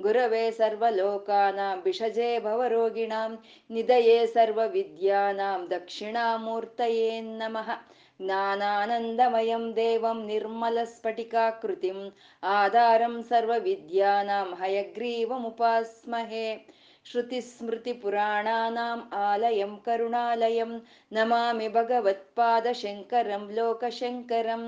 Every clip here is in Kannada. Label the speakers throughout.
Speaker 1: ಗುರವೇ ಸರ್ವಲೋಕಾನಾಂ ಭಿಷಜೇ ಭವರೋಗಿಣಾಂ ನಿಧಯೇ ಸರ್ವವಿದ್ಯಾನಾಂ ದಕ್ಷಿಣಾಮೂರ್ತಯೇ ನಮಃ ज्ञानानन्दमयं देवं निर्मलस्फटिकाकृतिम् आधारं सर्वविद्यानां हयग्रीवमुपास्महे श्रुतिस्मृतिपुराणानाम् आलयं करुणालयं नमामि भगवत्पादशङ्करं लोकशङ्करम्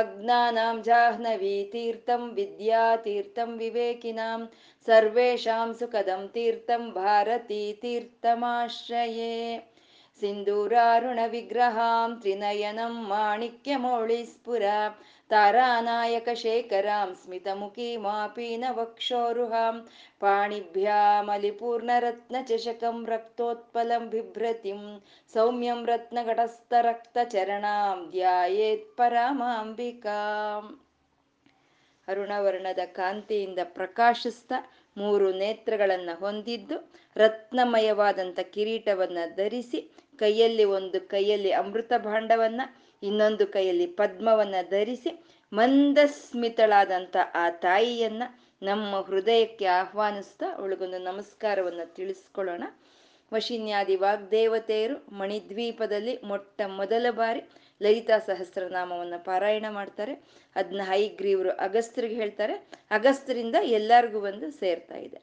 Speaker 1: अज्ञानां जाह्नवीतीर्थं विद्यातीर्थं विवेकिनां सर्वेषां सुखदं तीर्थं भारतीतीर्थमाश्रये सिन्दूरारुणविग्रहां त्रिनयनं माणिक्यमौळिस्फुरा ತಾರಾನಾಯಕ ಶೇಖರಾಂ ಸ್ಮಿತಮುಖಿ ಮಾಪೀನ ವಕ್ಷೋರುಹಾಂ ಪಾಣಿಭ್ಯಾಮಲಿಪೂರ್ಣರತ್ನಚಷಕಂ ರಕ್ತೋತ್ಪಲಂ ಬಿಭ್ರತಿಂ ಸೌಮ್ಯಂ ರತ್ನ ಘಟಸ್ಥ ರಕ್ತ ಚರಣಾಂ ಧ್ಯಾಯೇತ್ ಪರಮಾಂಬಿಕಾಂ ಅರುಣವರ್ಣದ ಕಾಂತಿಯಿಂದ ಪ್ರಕಾಶಿಸ್ತ ಮೂರು ನೇತ್ರಗಳನ್ನು ಹೊಂದಿದ್ದು ರತ್ನಮಯವಾದಂಥ ಕಿರೀಟವನ್ನ ಧರಿಸಿ ಕೈಯಲ್ಲಿ ಒಂದು ಕೈಯಲ್ಲಿ ಅಮೃತ ಭಾಂಡವನ್ನು ಇನ್ನೊಂದು ಕೈಯಲ್ಲಿ ಪದ್ಮವನ್ನ ಧರಿಸಿ ಮಂದಸ್ಮಿತಳಾದಂಥ ಆ ತಾಯಿಯನ್ನ ನಮ್ಮ ಹೃದಯಕ್ಕೆ ಆಹ್ವಾನಿಸ್ತಾ ಅವಳಿಗೊಂದು ನಮಸ್ಕಾರವನ್ನ ತಿಳಿಸ್ಕೊಳ್ಳೋಣ. ವಶಿನ್ಯಾದಿ ವಾಗ್ದೇವತೆಯರು ಮಣಿದ್ವೀಪದಲ್ಲಿ ಮೊಟ್ಟ ಮೊದಲ ಬಾರಿ ಲಲಿತಾ ಸಹಸ್ರನಾಮವನ್ನು ಪಾರಾಯಣ ಮಾಡ್ತಾರೆ. ಅದನ್ನ ಹೈಗ್ರೀವರು ಅಗಸ್ತ್ರಿಗೆ ಹೇಳ್ತಾರೆ. ಅಗಸ್ತ್ರಿಂದ ಎಲ್ಲರಿಗೂ ಬಂದು ಸೇರ್ತಾ ಇದೆ.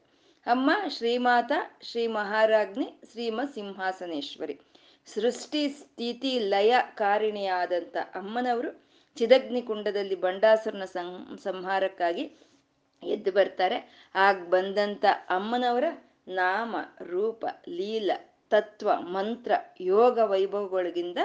Speaker 1: ಅಮ್ಮ ಶ್ರೀಮಾತ, ಶ್ರೀ ಮಹಾರಾಜ್ನಿ ಶ್ರೀಮ ಸಿಂಹಾಸನೇಶ್ವರಿ. ಸೃಷ್ಟಿ ಸ್ಥಿತಿ ಲಯ ಕಾರಿಣಿಯಾದಂಥ ಅಮ್ಮನವರು ಚಿದಗ್ನಿ ಕುಂಡದಲ್ಲಿ ಬಂಡಾಸುರನ ಸಂ, ಸಂಹಾರಕ್ಕಾಗಿ ಎದ್ದು ಬರ್ತಾರೆ. ಆಗ ಬಂದಂಥ ಅಮ್ಮನವರ ನಾಮ, ರೂಪ, ಲೀಲ, ತತ್ವ, ಮಂತ್ರ, ಯೋಗ ವೈಭವಗಳಿಗಿಂದ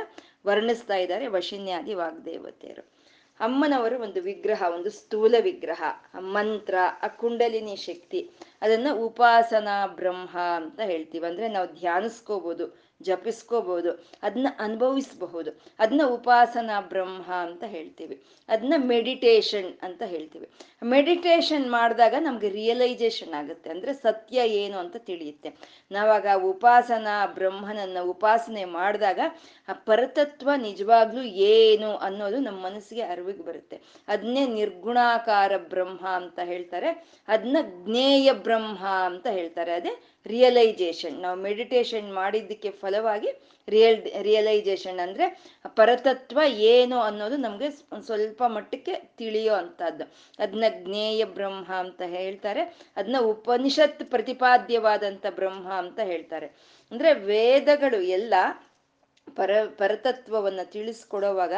Speaker 1: ವರ್ಣಿಸ್ತಾ ಇದ್ದಾರೆ ವಶಿನ್ಯಾದಿ ವಾಗ್ದೇವತೆಯರು. ಅಮ್ಮನವರು ಒಂದು ವಿಗ್ರಹ, ಒಂದು ಸ್ಥೂಲ ವಿಗ್ರಹ ಮಂತ್ರ, ಆ ಕುಂಡಲಿನಿ ಶಕ್ತಿ, ಅದನ್ನ ಉಪಾಸನಾ ಬ್ರಹ್ಮ ಅಂತ ಹೇಳ್ತೀವಿ. ಅಂದ್ರೆ ನಾವು ಧ್ಯಾನಿಸ್ಕೋಬಹುದು ಜಪಿಸ್ಕೋಬಹುದು ಅದನ್ನ ಅನುಭವಿಸಬಹುದು. ಅದನ್ನ ಉಪಾಸನಾ ಬ್ರಹ್ಮ ಅಂತ ಹೇಳ್ತೀವಿ. ಅದನ್ನ ಮೆಡಿಟೇಷನ್ ಅಂತ ಹೇಳ್ತೀವಿ. ಮೆಡಿಟೇಷನ್ ಮಾಡಿದಾಗ ನಮ್ಗೆ ರಿಯಲೈಸೇಷನ್ ಆಗುತ್ತೆ. ಅಂದ್ರೆ ಸತ್ಯ ಏನು ಅಂತ ತಿಳಿಯುತ್ತೆ. ನಾವಾಗ ಉಪಾಸನಾ ಬ್ರಹ್ಮನನ್ನ ಉಪಾಸನೆ ಮಾಡಿದಾಗ ಆ ಪರತತ್ವ ನಿಜವಾಗ್ಲೂ ಏನು ಅನ್ನೋದು ನಮ್ಮ ಮನಸ್ಸಿಗೆ ಅರಿವಿಗೆ ಬರುತ್ತೆ. ಅದನ್ನೇ ನಿರ್ಗುಣಾಕಾರ ಬ್ರಹ್ಮ ಅಂತ ಹೇಳ್ತಾರೆ. ಅದನ್ನ ಜ್ಞೇಯ ಬ್ರಹ್ಮ ಅಂತ ಹೇಳ್ತಾರೆ. ಅದೇ ರಿಯಲೈಸೇಷನ್ ನಾವು ಮೆಡಿಟೇಷನ್ ಮಾಡಿದ್ದಕ್ಕೆ ಫಲವಾಗಿ ರಿಯಲ್ ರಿಯಲೈಸೇಷನ್ ಅಂದ್ರೆ ಪರತತ್ವ ಏನು ಅನ್ನೋದು ನಮ್ಗೆ ಸ್ವಲ್ಪ ಮಟ್ಟಕ್ಕೆ ತಿಳಿಯೋ ಅಂತದ್ದು ಅದನ್ನ ಜ್ಞೇಯ ಬ್ರಹ್ಮ ಅಂತ ಹೇಳ್ತಾರೆ. ಅದನ್ನ ಉಪನಿಷತ್ ಪ್ರತಿಪಾದ್ಯವಾದಂಥ ಬ್ರಹ್ಮ ಅಂತ ಹೇಳ್ತಾರೆ. ಅಂದ್ರೆ ವೇದಗಳು ಎಲ್ಲ ಪರ, ಪರತತ್ವವನ್ನ ತಿಳಿಸ್ಕೊಡುವಾಗ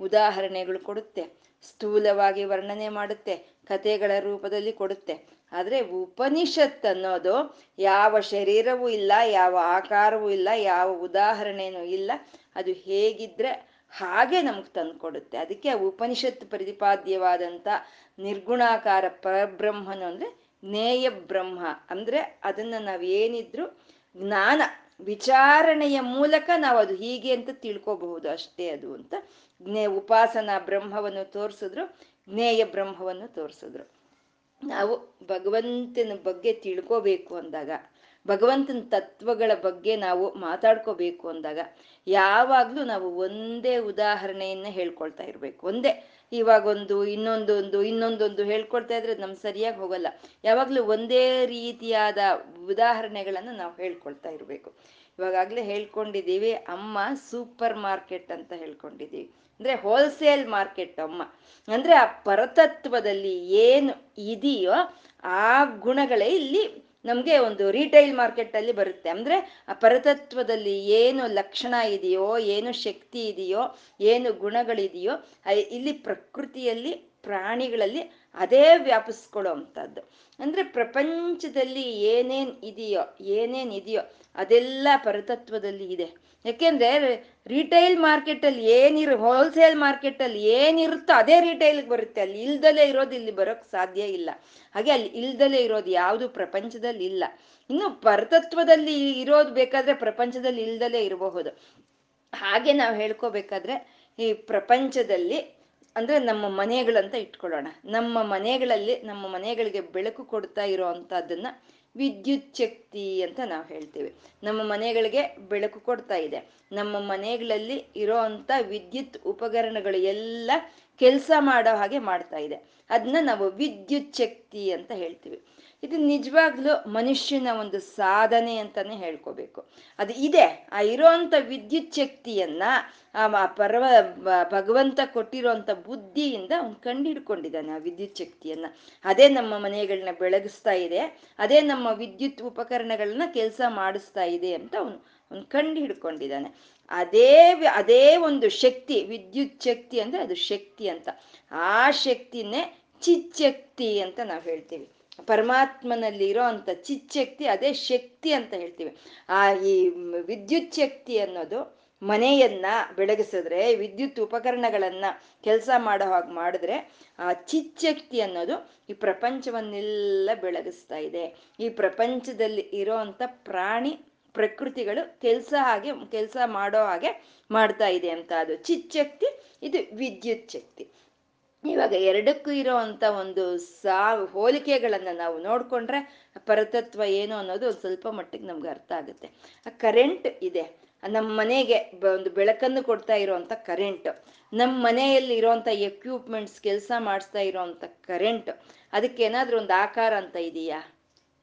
Speaker 1: ಉದಾಹರಣೆಗಳು ಕೊಡುತ್ತೆ. ಸ್ಥೂಲವಾಗಿ ವರ್ಣನೆ ಮಾಡುತ್ತೆ. ಕಥೆಗಳ ರೂಪದಲ್ಲಿ ಕೊಡುತ್ತೆ. ಆದ್ರೆ ಉಪನಿಷತ್ ಅನ್ನೋದು ಯಾವ ಶರೀರವೂ ಇಲ್ಲ, ಯಾವ ಆಕಾರವೂ ಇಲ್ಲ, ಯಾವ ಉದಾಹರಣೆನೂ ಇಲ್ಲ. ಅದು ಹೇಗಿದ್ರೆ ಹಾಗೆ ನಮ್ಗೆ ತಂದ್ಕೊಡುತ್ತೆ. ಅದಕ್ಕೆ ಉಪನಿಷತ್ ಪ್ರತಿಪಾದ್ಯವಾದಂಥ ನಿರ್ಗುಣಾಕಾರ ಪರಬ್ರಹ್ಮನು ಅಂದ್ರೆ ಜ್ಞೇಯ ಬ್ರಹ್ಮ. ಅಂದ್ರೆ ಅದನ್ನ ನಾವೇನಿದ್ರು ಜ್ಞಾನ, ವಿಚಾರಣೆಯ ಮೂಲಕ ನಾವು ಅದು ಹೀಗೆ ಅಂತ ತಿಳ್ಕೋಬಹುದು ಅಷ್ಟೇ ಅದು ಅಂತ. ಜ್ಞೇ, ಉಪಾಸನಾ ಬ್ರಹ್ಮವನ್ನು ತೋರಿಸಿದ್ರು. ಜ್ಞೇಯ ಬ್ರಹ್ಮವನ್ನು ತೋರಿಸಿದ್ರು. ನಾವು ಭಗವಂತನ ಬಗ್ಗೆ ತಿಳ್ಕೋಬೇಕು ಅಂದಾಗ, ಭಗವಂತನ ತತ್ವಗಳ ಬಗ್ಗೆ ನಾವು ಮಾತಾಡ್ಕೋಬೇಕು ಅಂದಾಗ, ಯಾವಾಗ್ಲೂ ನಾವು ಒಂದೇ ಉದಾಹರಣೆಯನ್ನ ಹೇಳ್ಕೊಳ್ತಾ ಇರ್ಬೇಕು. ಒಂದೇ, ಇವಾಗೊಂದು, ಇನ್ನೊಂದೊಂದು ಇನ್ನೊಂದೊಂದು ಹೇಳ್ಕೊಳ್ತಾ ಇದ್ರೆ ನಮ್ ಸರಿಯಾಗಿ ಹೋಗಲ್ಲ. ಯಾವಾಗ್ಲೂ ಒಂದೇ ರೀತಿಯಾದ ಉದಾಹರಣೆಗಳನ್ನ ನಾವು ಹೇಳ್ಕೊಳ್ತಾ ಇರ್ಬೇಕು. ಇವಾಗಾಗ್ಲೇ ಹೇಳ್ಕೊಂಡಿದ್ದೀವಿ, ಅಮ್ಮ ಸೂಪರ್ ಮಾರ್ಕೆಟ್ ಅಂತ ಹೇಳ್ಕೊಂಡಿದ್ದೀವಿ. ಅಂದ್ರೆ ಹೋಲ್ಸೇಲ್ ಮಾರ್ಕೆಟ್ ಅಮ್ಮ. ಅಂದ್ರೆ ಆ ಪರತತ್ವದಲ್ಲಿ ಏನು ಇದೆಯೋ ಆ ಗುಣಗಳೇ ಇಲ್ಲಿ ನಮ್ಗೆ ಒಂದು ರಿಟೈಲ್ ಮಾರ್ಕೆಟ್ ಅಲ್ಲಿ ಬರುತ್ತೆ. ಅಂದ್ರೆ ಆ ಪರತತ್ವದಲ್ಲಿ ಏನು ಲಕ್ಷಣ ಇದೆಯೋ, ಏನು ಶಕ್ತಿ ಇದೆಯೋ, ಏನು ಗುಣಗಳಿದೆಯೋ ಇಲ್ಲಿ ಪ್ರಕೃತಿಯಲ್ಲಿ, ಪ್ರಾಣಿಗಳಲ್ಲಿ ಅದೇ ವ್ಯಾಪಿಸ್ಕೊಳ್ಳೋ ಅಂಥದ್ದು ಅಂದ್ರೆ ಪ್ರಪಂಚದಲ್ಲಿ ಏನೇನ್ ಇದೆಯೋ ಏನೇನ್ ಇದೆಯೋ ಅದೆಲ್ಲ ಪರತತ್ವದಲ್ಲಿ ಇದೆ. ಯಾಕೆಂದ್ರೆ ರಿಟೈಲ್ ಮಾರ್ಕೆಟಲ್ಲಿ ಏನಿರು ಹೋಲ್ಸೇಲ್ ಮಾರ್ಕೆಟಲ್ಲಿ ಏನಿರುತ್ತೋ ಅದೇ ರಿಟೈಲ್ಗೆ ಬರುತ್ತೆ. ಅಲ್ಲಿ ಇಲ್ದಲೇ ಇರೋದು ಇಲ್ಲಿ ಬರೋಕ್ ಸಾಧ್ಯ ಇಲ್ಲ. ಹಾಗೆ ಅಲ್ಲಿ ಇಲ್ದಲೇ ಇರೋದು ಯಾವುದು ಪ್ರಪಂಚದಲ್ಲಿ ಇಲ್ಲ. ಇನ್ನು ಪರತತ್ವದಲ್ಲಿ ಇರೋದು ಬೇಕಾದ್ರೆ ಪ್ರಪಂಚದಲ್ಲಿ ಇಲ್ದಲೇ ಇರಬಹುದು. ಹಾಗೆ ನಾವು ಹೇಳ್ಕೋಬೇಕಾದ್ರೆ, ಈ ಪ್ರಪಂಚದಲ್ಲಿ ಅಂದ್ರೆ ನಮ್ಮ ಮನೆಗಳಂತ ಇಟ್ಕೊಳ್ಳೋಣ. ನಮ್ಮ ಮನೆಗಳಲ್ಲಿ, ನಮ್ಮ ಮನೆಗಳಿಗೆ ಬೆಳಕು ಕೊಡ್ತಾ ಇರೋ ಅಂಥದ್ದನ್ನ ವಿದ್ಯುತ್ ಶಕ್ತಿ ಅಂತ ನಾವು ಹೇಳ್ತೀವಿ. ನಮ್ಮ ಮನೆಗಳಿಗೆ ಬೆಳಕು ಕೊಡ್ತಾ ಇದೆ. ನಮ್ಮ ಮನೆಗಳಲ್ಲಿ ಇರೋ ಅಂತ ವಿದ್ಯುತ್ ಉಪಕರಣಗಳು ಎಲ್ಲ ಕೆಲಸ ಮಾಡೋ ಹಾಗೆ ಮಾಡ್ತಾ ಇದೆ. ಅದನ್ನ ನಾವು ವಿದ್ಯುತ್ ಶಕ್ತಿ ಅಂತ ಹೇಳ್ತೀವಿ. ಇದು ನಿಜವಾಗ್ಲೂ ಮನುಷ್ಯನ ಒಂದು ಸಾಧನೆ ಅಂತಾನೆ ಹೇಳ್ಕೋಬೇಕು. ಅದು ಇದೆ. ಆ ಇರೋಂಥ ವಿದ್ಯುತ್ ಶಕ್ತಿಯನ್ನ ಆ ಪರ್ವ ಭಗವಂತ ಕೊಟ್ಟಿರೋಂಥ ಬುದ್ಧಿಯಿಂದ ಅವ್ನು ಕಂಡು ಆ ವಿದ್ಯುತ್ ಶಕ್ತಿಯನ್ನ. ಅದೇ ನಮ್ಮ ಮನೆಗಳನ್ನ ಬೆಳಗಿಸ್ತಾ ಇದೆ. ಅದೇ ನಮ್ಮ ವಿದ್ಯುತ್ ಉಪಕರಣಗಳನ್ನ ಕೆಲಸ ಮಾಡಿಸ್ತಾ ಇದೆ ಅಂತ ಅವನು, ಅವ್ನು ಕಂಡು ಹಿಡ್ಕೊಂಡಿದ್ದಾನೆ ಅದೇ ಅದೇ ಒಂದು ಶಕ್ತಿ, ವಿದ್ಯುತ್ ಶಕ್ತಿ ಅಂದ್ರೆ ಅದು ಶಕ್ತಿ ಅಂತ. ಆ ಶಕ್ತಿನೇ ಚಿಚ್ಚಕ್ತಿ ಅಂತ ನಾವು ಹೇಳ್ತೀವಿ. ಪರಮಾತ್ಮನಲ್ಲಿ ಇರೋ ಅಂತ ಚಿಚ್ಚಕ್ತಿ ಅದೇ ಶಕ್ತಿ ಅಂತ ಹೇಳ್ತೀವಿ. ಆ ಈ ವಿದ್ಯುತ್ ಶಕ್ತಿ ಅನ್ನೋದು ಮನೆಯನ್ನ ಬೆಳಗಿಸಿದ್ರೆ, ವಿದ್ಯುತ್ ಉಪಕರಣಗಳನ್ನ ಕೆಲಸ ಮಾಡೋ ಹಾಗೆ ಮಾಡಿದ್ರೆ, ಆ ಚಿಚ್ಚಕ್ತಿ ಅನ್ನೋದು ಈ ಪ್ರಪಂಚವನ್ನೆಲ್ಲ ಬೆಳಗಿಸ್ತಾ ಇದೆ. ಈ ಪ್ರಪಂಚದಲ್ಲಿ ಇರೋ ಅಂತ ಪ್ರಾಣಿ ಪ್ರಕೃತಿಗಳು ಕೆಲಸ ಹಾಗೆ, ಕೆಲಸ ಮಾಡೋ ಹಾಗೆ ಮಾಡ್ತಾ ಇದೆ ಅಂತ ಅದು. ಚಿಚ್ಚಕ್ತಿ ಇದು ವಿದ್ಯುತ್ ಶಕ್ತಿ. ಇವಾಗ ಎರಡಕ್ಕೂ ಇರೋ ಅಂತ ಒಂದು ಸಾ, ಹೋಲಿಕೆಗಳನ್ನ ನಾವು ನೋಡ್ಕೊಂಡ್ರೆ ಪರತತ್ವ ಏನು ಅನ್ನೋದು ಒಂದು ಸ್ವಲ್ಪ ಮಟ್ಟಿಗೆ ನಮ್ಗೆ ಅರ್ಥ ಆಗುತ್ತೆ. ಆ ಕರೆಂಟ್ ಇದೆ. ನಮ್ಮ ಮನೆಗೆ ಒಂದು ಬೆಳಕನ್ನು ಕೊಡ್ತಾ ಇರೋವಂಥ ಕರೆಂಟ್ ನಮ್ಮ ಮನೆಯಲ್ಲಿ ಇರೋವಂಥ ಎಕ್ವಿಪ್ಮೆಂಟ್ಸ್ ಕೆಲಸ ಮಾಡಿಸ್ತಾ ಇರೋವಂಥ ಕರೆಂಟ್ ಅದಕ್ಕೆ ಏನಾದ್ರೂ ಒಂದು ಆಕಾರ ಅಂತ ಇದೆಯಾ?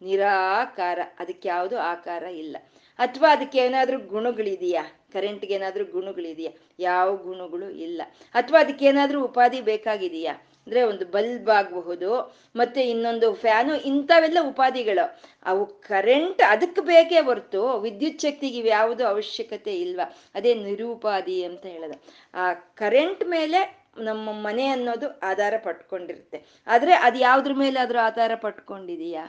Speaker 1: ನಿರಾಕಾರ. ಅದಕ್ಕೆ ಯಾವುದು ಆಕಾರ ಇಲ್ಲ. ಅಥವಾ ಅದಕ್ಕೆ ಏನಾದ್ರೂ ಗುಣಗಳಿದೆಯಾ? ಕರೆಂಟ್ಗೆ ಏನಾದ್ರೂ ಗುಣಗಳಿದೆಯಾ? ಯಾವ ಗುಣಗಳು ಇಲ್ಲ. ಅಥವಾ ಅದಕ್ಕೆ ಏನಾದ್ರೂ ಉಪಾಧಿ ಬೇಕಾಗಿದೆಯಾ? ಅಂದ್ರೆ ಒಂದು ಬಲ್ಬ್ ಆಗಬಹುದು, ಮತ್ತೆ ಇನ್ನೊಂದು ಫ್ಯಾನು ಇಂಥವೆಲ್ಲ ಉಪಾಧಿಗಳು. ಅವು ಕರೆಂಟ್ ಅದಕ್ಕೆ ಬೇಕೇ ಹೊರತು ವಿದ್ಯುತ್ ಶಕ್ತಿಗೆ ಯಾವುದು ಅವಶ್ಯಕತೆ ಇಲ್ವಾ? ಅದೇ ನಿರುಪಾಧಿ ಅಂತ ಹೇಳೋದು. ಆ ಕರೆಂಟ್ ಮೇಲೆ ನಮ್ಮ ಮನೆ ಅನ್ನೋದು ಆಧಾರ ಪಟ್ಕೊಂಡಿರುತ್ತೆ. ಆದ್ರೆ ಅದು ಯಾವ್ದ್ರ ಮೇಲೆ ಆದ್ರೂ ಆಧಾರ ಪಟ್ಕೊಂಡಿದೀಯಾ?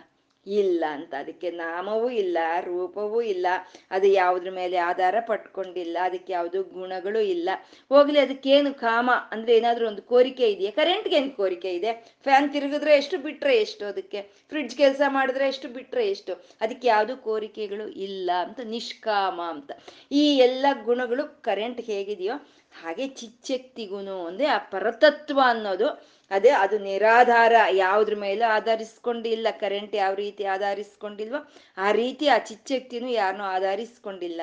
Speaker 1: ಇಲ್ಲ ಅಂತ. ಅದಕ್ಕೆ ನಾಮವೂ ಇಲ್ಲ, ರೂಪವೂ ಇಲ್ಲ, ಅದು ಯಾವುದ್ರ ಮೇಲೆ ಆಧಾರ ಪಟ್ಕೊಂಡಿಲ್ಲ, ಅದಕ್ಕೆ ಯಾವುದು ಗುಣಗಳು ಇಲ್ಲ. ಹೋಗ್ಲಿ, ಅದಕ್ಕೇನು ಕಾಮ? ಅಂದ್ರೆ ಏನಾದ್ರೂ ಒಂದು ಕೋರಿಕೆ ಇದೆಯಾ? ಕರೆಂಟ್ಗೆ ಏನು ಕೋರಿಕೆ ಇದೆ? ಫ್ಯಾನ್ ತಿರುಗಿದ್ರೆ ಎಷ್ಟು ಬಿಟ್ರೆ ಎಷ್ಟು ಅದಕ್ಕೆ? ಫ್ರಿಡ್ಜ್ ಕೆಲಸ ಮಾಡಿದ್ರೆ ಎಷ್ಟು ಬಿಟ್ರೆ ಎಷ್ಟು? ಅದಕ್ಕೆ ಯಾವುದು ಕೋರಿಕೆಗಳು ಇಲ್ಲ ಅಂತ, ನಿಷ್ಕಾಮ ಅಂತ. ಈ ಎಲ್ಲ ಗುಣಗಳು ಕರೆಂಟ್ ಹೇಗಿದೆಯೋ ಹಾಗೆ ಚಿಚ್ಚೆಕ್ತಿಗುನು. ಅಂದ್ರೆ ಆ ಪರತತ್ವ ಅನ್ನೋದು ಅದೇ ಅದು ನಿರಾಧಾರ ಯಾವ್ದ್ರ ಮೇಲೆ ಆಧರಿಸ್ಕೊಂಡಿಲ್ಲ ಕರೆಂಟ್ ಯಾವ ರೀತಿ ಆಧರಿಸ್ಕೊಂಡಿಲ್ವೋ ಆ ರೀತಿ ಆ ಚಿಚ್ಚಕ್ತಿನೂ ಯಾರನ್ನೂ ಆಧರಿಸ್ಕೊಂಡಿಲ್ಲ.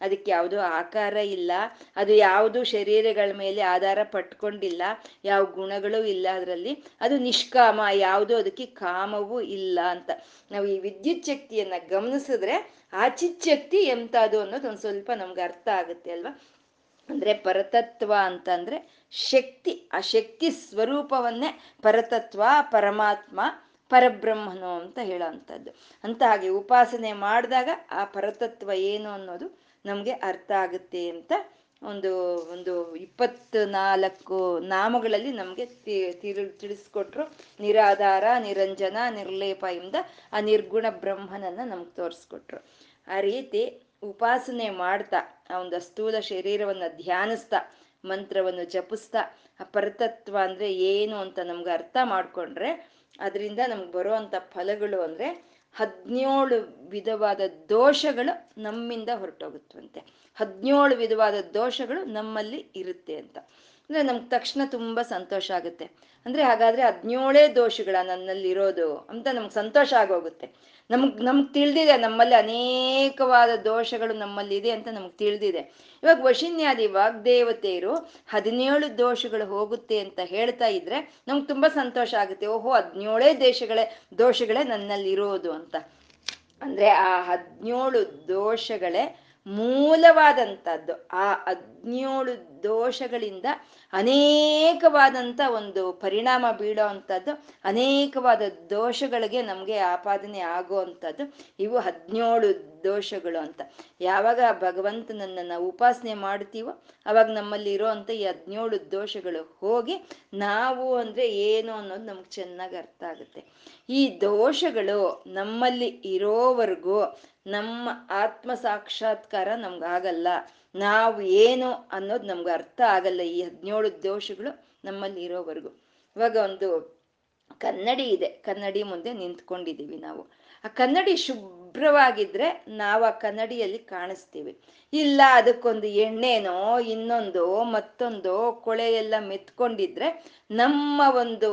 Speaker 1: ಅದಕ್ಕೆ ಯಾವುದು ಆಕಾರ ಇಲ್ಲ. ಅದು ಯಾವುದು ಶರೀರಗಳ ಮೇಲೆ ಆಧಾರ ಪಟ್ಕೊಂಡಿಲ್ಲ. ಯಾವ ಗುಣಗಳು ಇಲ್ಲ ಅದರಲ್ಲಿ. ಅದು ನಿಷ್ಕಾಮ, ಯಾವುದು ಅದಕ್ಕೆ ಕಾಮವೂ ಇಲ್ಲ ಅಂತ. ನಾವು ಈ ವಿದ್ಯುತ್ ಶಕ್ತಿಯನ್ನ ಗಮನಿಸಿದ್ರೆ ಆ ಚಿಚ್ಚಕ್ತಿ ಎಂತದು ಅನ್ನೋದು ಒಂದು ಸ್ವಲ್ಪ ನಮ್ಗೆ ಅರ್ಥ ಆಗುತ್ತೆ ಅಲ್ವಾ? ಅಂದ್ರೆ ಪರತತ್ವ ಅಂತಂದ್ರೆ ಶಕ್ತಿ, ಆ ಶಕ್ತಿ ಸ್ವರೂಪವನ್ನೇ ಪರತತ್ವ, ಪರಮಾತ್ಮ, ಪರಬ್ರಹ್ಮನು ಅಂತ ಹೇಳೋವಂಥದ್ದು ಅಂತ ಹಾಗೆ ಉಪಾಸನೆ ಮಾಡಿದಾಗ ಆ ಪರತತ್ವ ಏನು ಅನ್ನೋದು ನಮಗೆ ಅರ್ಥ ಆಗುತ್ತೆ ಅಂತ ಒಂದು ಒಂದು ಇಪ್ಪತ್ತು ನಾಲ್ಕು ನಾಮಗಳಲ್ಲಿ ನಮಗೆ ತಿಳಿ, ತಿಳಿಸ್ಕೊಟ್ರು. ನಿರಾಧಾರ, ನಿರಂಜನ, ನಿರ್ಲೇಪ ಇಂದ ಆ ನಿರ್ಗುಣ ಬ್ರಹ್ಮನನ್ನು ನಮ್ಗೆ ತೋರಿಸ್ಕೊಟ್ರು. ಆ ರೀತಿ ಉಪಾಸನೆ ಮಾಡ್ತಾ ಆ ಒಂದು ಸ್ಥೂಲ ಶರೀರವನ್ನು ಧ್ಯಾನಿಸ್ತಾ, ಮಂತ್ರವನ್ನು ಜಪಿಸ್ತಾ ಆ ಪರತತ್ವ ಅಂದ್ರೆ ಏನು ಅಂತ ನಮ್ಗೆ ಅರ್ಥ ಮಾಡ್ಕೊಂಡ್ರೆ ಅದರಿಂದ ನಮ್ಗೆ ಬರುವಂತ ಫಲಗಳು ಅಂದ್ರೆ ಹದಿನೇಳು ವಿಧವಾದ ದೋಷಗಳು ನಮ್ಮಿಂದ ಹೊರಟೋಗುತ್ತಂತೆ. ಹದಿನೇಳು ವಿಧವಾದ ದೋಷಗಳು ನಮ್ಮಲ್ಲಿ ಇರುತ್ತೆ ಅಂತ. ಅಂದ್ರೆ ನಮ್ಗೆ ತಕ್ಷಣ ತುಂಬಾ ಸಂತೋಷ ಆಗುತ್ತೆ. ಅಂದ್ರೆ ಹಾಗಾದ್ರೆ ಹದಿನೇಳೇ ದೋಷಗಳ ನನ್ನಲ್ಲಿ ಇರೋದು ಅಂತ ನಮ್ಗೆ ಸಂತೋಷ ಆಗೋಗುತ್ತೆ. ನಮ್ಗ್, ನಮ್ಗೆ ತಿಳಿದಿದೆ ನಮ್ಮಲ್ಲಿ ಅನೇಕವಾದ ದೋಷಗಳು ನಮ್ಮಲ್ಲಿ ಇದೆ ಅಂತ ನಮ್ಗೆ ತಿಳಿದಿದೆ. ಇವಾಗ ವಶಿನ್ಯಾದಿ ವಾಗ್ದೇವತೆಯರು ಹದಿನೇಳು ದೋಷಗಳು ಹೋಗುತ್ತೆ ಅಂತ ಹೇಳ್ತಾ ಇದ್ರೆ ನಮ್ಗೆ ತುಂಬಾ ಸಂತೋಷ ಆಗುತ್ತೆ. ಓಹೋ, ಹದಿನೇಳೇ ದೇಶಗಳೇ, ದೋಷಗಳೇ ನನ್ನಲ್ಲಿ ಇರೋದು ಅಂತ. ಅಂದ್ರೆ ಆ ಹದಿನೇಳು ದೋಷಗಳೇ ಮೂಲವಾದಂಥದ್ದು ಆ ಹದಿನೇಳು ದೋಷಗಳಿಂದ ಅನೇಕವಾದಂಥ ಒಂದು ಪರಿಣಾಮ ಬೀಳೋ ಅಂಥದ್ದು ಅನೇಕವಾದ ದೋಷಗಳಿಗೆ ನಮಗೆ ಆಪಾದನೆ ಆಗೋ ಅಂಥದ್ದು ಇವು ಹದಿನೇಳು ದೋಷಗಳು ಅಂತ. ಯಾವಾಗ ಭಗವಂತನನ್ನ ನಾವು ಉಪಾಸನೆ ಮಾಡ್ತೀವೋ, ಅವಾಗ ನಮ್ಮಲ್ಲಿ ಇರೋವಂಥ ಈ ಹದಿನೇಳು ದೋಷಗಳು ಹೋಗಿ ನಾವು ಅಂದ್ರೆ ಏನು ಅನ್ನೋದು ನಮ್ಗೆ ಚೆನ್ನಾಗಿ ಅರ್ಥ ಆಗುತ್ತೆ. ಈ ದೋಷಗಳು ನಮ್ಮಲ್ಲಿ ಇರೋವರೆಗೂ ನಮ್ಮ ಆತ್ಮ ಸಾಕ್ಷಾತ್ಕಾರ ನಮ್ಗಾಗಲ್ಲ ನಾವು ಏನು ಅನ್ನೋದು ನಮ್ಗೆ ಅರ್ಥ ಆಗಲ್ಲ ಈ ಹದಿನೇಳು ದೋಷಗಳು ನಮ್ಮಲ್ಲಿ ಇರೋವರೆಗೂ. ಇವಾಗ ಒಂದು ಕನ್ನಡಿ ಇದೆ. ಕನ್ನಡಿ ಮುಂದೆ ನಿಂತ್ಕೊಂಡಿದ್ದೀವಿ ನಾವು. ಆ ಕನ್ನಡಿ ಶುಭ್ರವಾಗಿದ್ರೆ ನಾವು ಆ ಕನ್ನಡಿಯಲ್ಲಿ ಕಾಣಿಸ್ತೀವಿ. ಇಲ್ಲ ಅದಕ್ಕೊಂದು ಎಣ್ಣೆನೋ, ಇನ್ನೊಂದು, ಮತ್ತೊಂದು ಕೊಳೆ ಎಲ್ಲ ಮೆತ್ಕೊಂಡಿದ್ರೆ ನಮ್ಮ ಒಂದು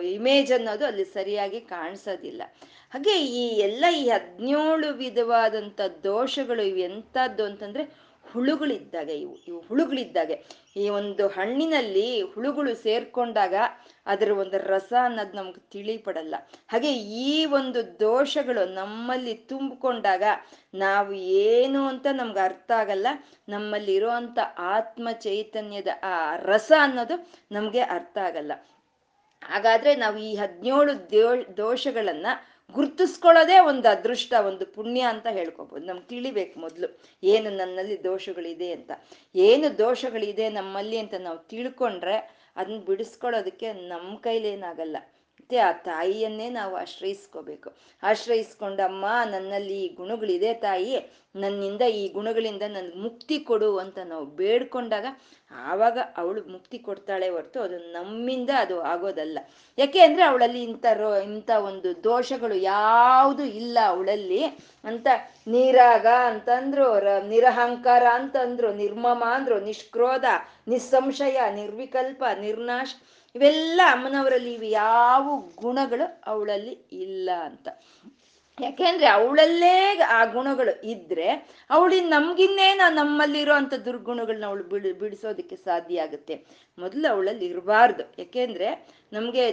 Speaker 1: ಇಮೇಜ್ ಅನ್ನೋದು ಅಲ್ಲಿ ಸರಿಯಾಗಿ ಕಾಣಿಸೋದಿಲ್ಲ. ಹಾಗೆ ಈ ಎಲ್ಲ ಈ ಹದಿನೇಳು ವಿಧವಾದಂಥ ದೋಷಗಳು ಇವು ಎಂಥದ್ದು ಅಂತಂದ್ರೆ ಹುಳುಗಳಿದ್ದಾಗೆ, ಇವು ಇವು ಹುಳುಗಳಿದ್ದಾಗೆ. ಈ ಒಂದು ಹಣ್ಣಿನಲ್ಲಿ ಹುಳುಗಳು ಸೇರ್ಕೊಂಡಾಗ ಅದರ ಒಂದು ರಸ ಅನ್ನೋದು ನಮ್ಗೆ ತಿಳಿಪಡಲ್ಲ. ಹಾಗೆ ಈ ಒಂದು ದೋಷಗಳು ನಮ್ಮಲ್ಲಿ ತುಂಬಿಕೊಂಡಾಗ ನಾವು ಏನು ಅಂತ ನಮ್ಗೆ ಅರ್ಥ ಆಗಲ್ಲ. ನಮ್ಮಲ್ಲಿ ಇರುವಂತ ಆತ್ಮ ಚೈತನ್ಯದ ಆ ರಸ ಅನ್ನೋದು ನಮಗೆ ಅರ್ಥ ಆಗಲ್ಲ. ಹಾಗಾದ್ರೆ ನಾವು ಈ ಹದಿನೇಳು ದೋ ದೋಷಗಳನ್ನ ಗುರ್ತಿಸ್ಕೊಳ್ಳೋದೇ ಒಂದು ಅದೃಷ್ಟ, ಒಂದು ಪುಣ್ಯ ಅಂತ ಹೇಳ್ಕೊಬೋದು. ನಮ್ಗೆ ತಿಳಿಬೇಕು ಮೊದಲು. ಏನು ನನ್ನಲ್ಲಿ ದೋಷಗಳಿದೆ ಅಂತ. ಏನು ದೋಷಗಳಿದೆ ನಮ್ಮಲ್ಲಿ ಅಂತ ನಾವು ತಿಳ್ಕೊಂಡ್ರೆ ಅದನ್ನ ಬಿಡಿಸ್ಕೊಳ್ಳೋದಕ್ಕೆ ನಮ್ಮ ಕೈಲೇನಾಗಲ್ಲ. ಮತ್ತೆ ಆ ತಾಯಿಯನ್ನೇ ನಾವು ಆಶ್ರಯಿಸ್ಕೋಬೇಕು. ಆಶ್ರಯಿಸ್ಕೊಂಡಮ್ಮ, ನನ್ನಲ್ಲಿ ಈ ಗುಣಗಳಿದೆ ತಾಯಿ. ನನ್ನಿಂದ ಈ ಗುಣಗಳಿಂದ ನನ್ಗೆ ಮುಕ್ತಿ ಕೊಡು ಅಂತ ನಾವು ಬೇಡ್ಕೊಂಡಾಗ ಆವಾಗ ಅವಳು ಮುಕ್ತಿ ಕೊಡ್ತಾಳೆ ಹೊರತು ಅದು ನಮ್ಮಿಂದ ಅದು ಆಗೋದಲ್ಲ. ಯಾಕೆ ಅಂದ್ರೆ ಅವಳಲ್ಲಿ ಇಂಥ ರೋ, ಇಂಥ ಒಂದು ದೋಷಗಳು ಯಾವುದು ಇಲ್ಲ ಅವಳಲ್ಲಿ. ಅಂತ ನೀರಾಗ ಅಂತಂದ್ರು ನಿರಹಂಕಾರ ಅಂತಂದ್ರು, ನಿರ್ಮಮ ಅಂದ್ರು, ನಿಷ್ಕ್ರೋಧ, ನಿಸ್ಸಂಶಯ, ನಿರ್ವಿಕಲ್ಪ, ನಿರ್ನಾಶ. ಇವೆಲ್ಲ ಅಮ್ಮನವರಲ್ಲಿ ಇವು. ಯಾವ ಗುಣಗಳು ಅವಳಲ್ಲಿ ಇಲ್ಲ ಅಂತ. ಯಾಕೆಂದ್ರೆ ಅವಳಲ್ಲೇ ಆ ಗುಣಗಳು ಇದ್ರೆ ಅವಳಿನ ನಮ್ಗಿನ್ನೇನ ನಮ್ಮಲ್ಲಿರೋ ಅಂತ ದುರ್ಗುಣಗಳನ್ನ ಅವಳು ಬಿಡ್ ಬಿಡಿಸೋದಕ್ಕೆ ಸಾಧ್ಯ ಆಗುತ್ತೆ. ಮೊದಲು ಅವಳಲ್ಲಿ ಇರಬಾರ್ದು. ಯಾಕೆಂದ್ರೆ ನಮ್ಗೆ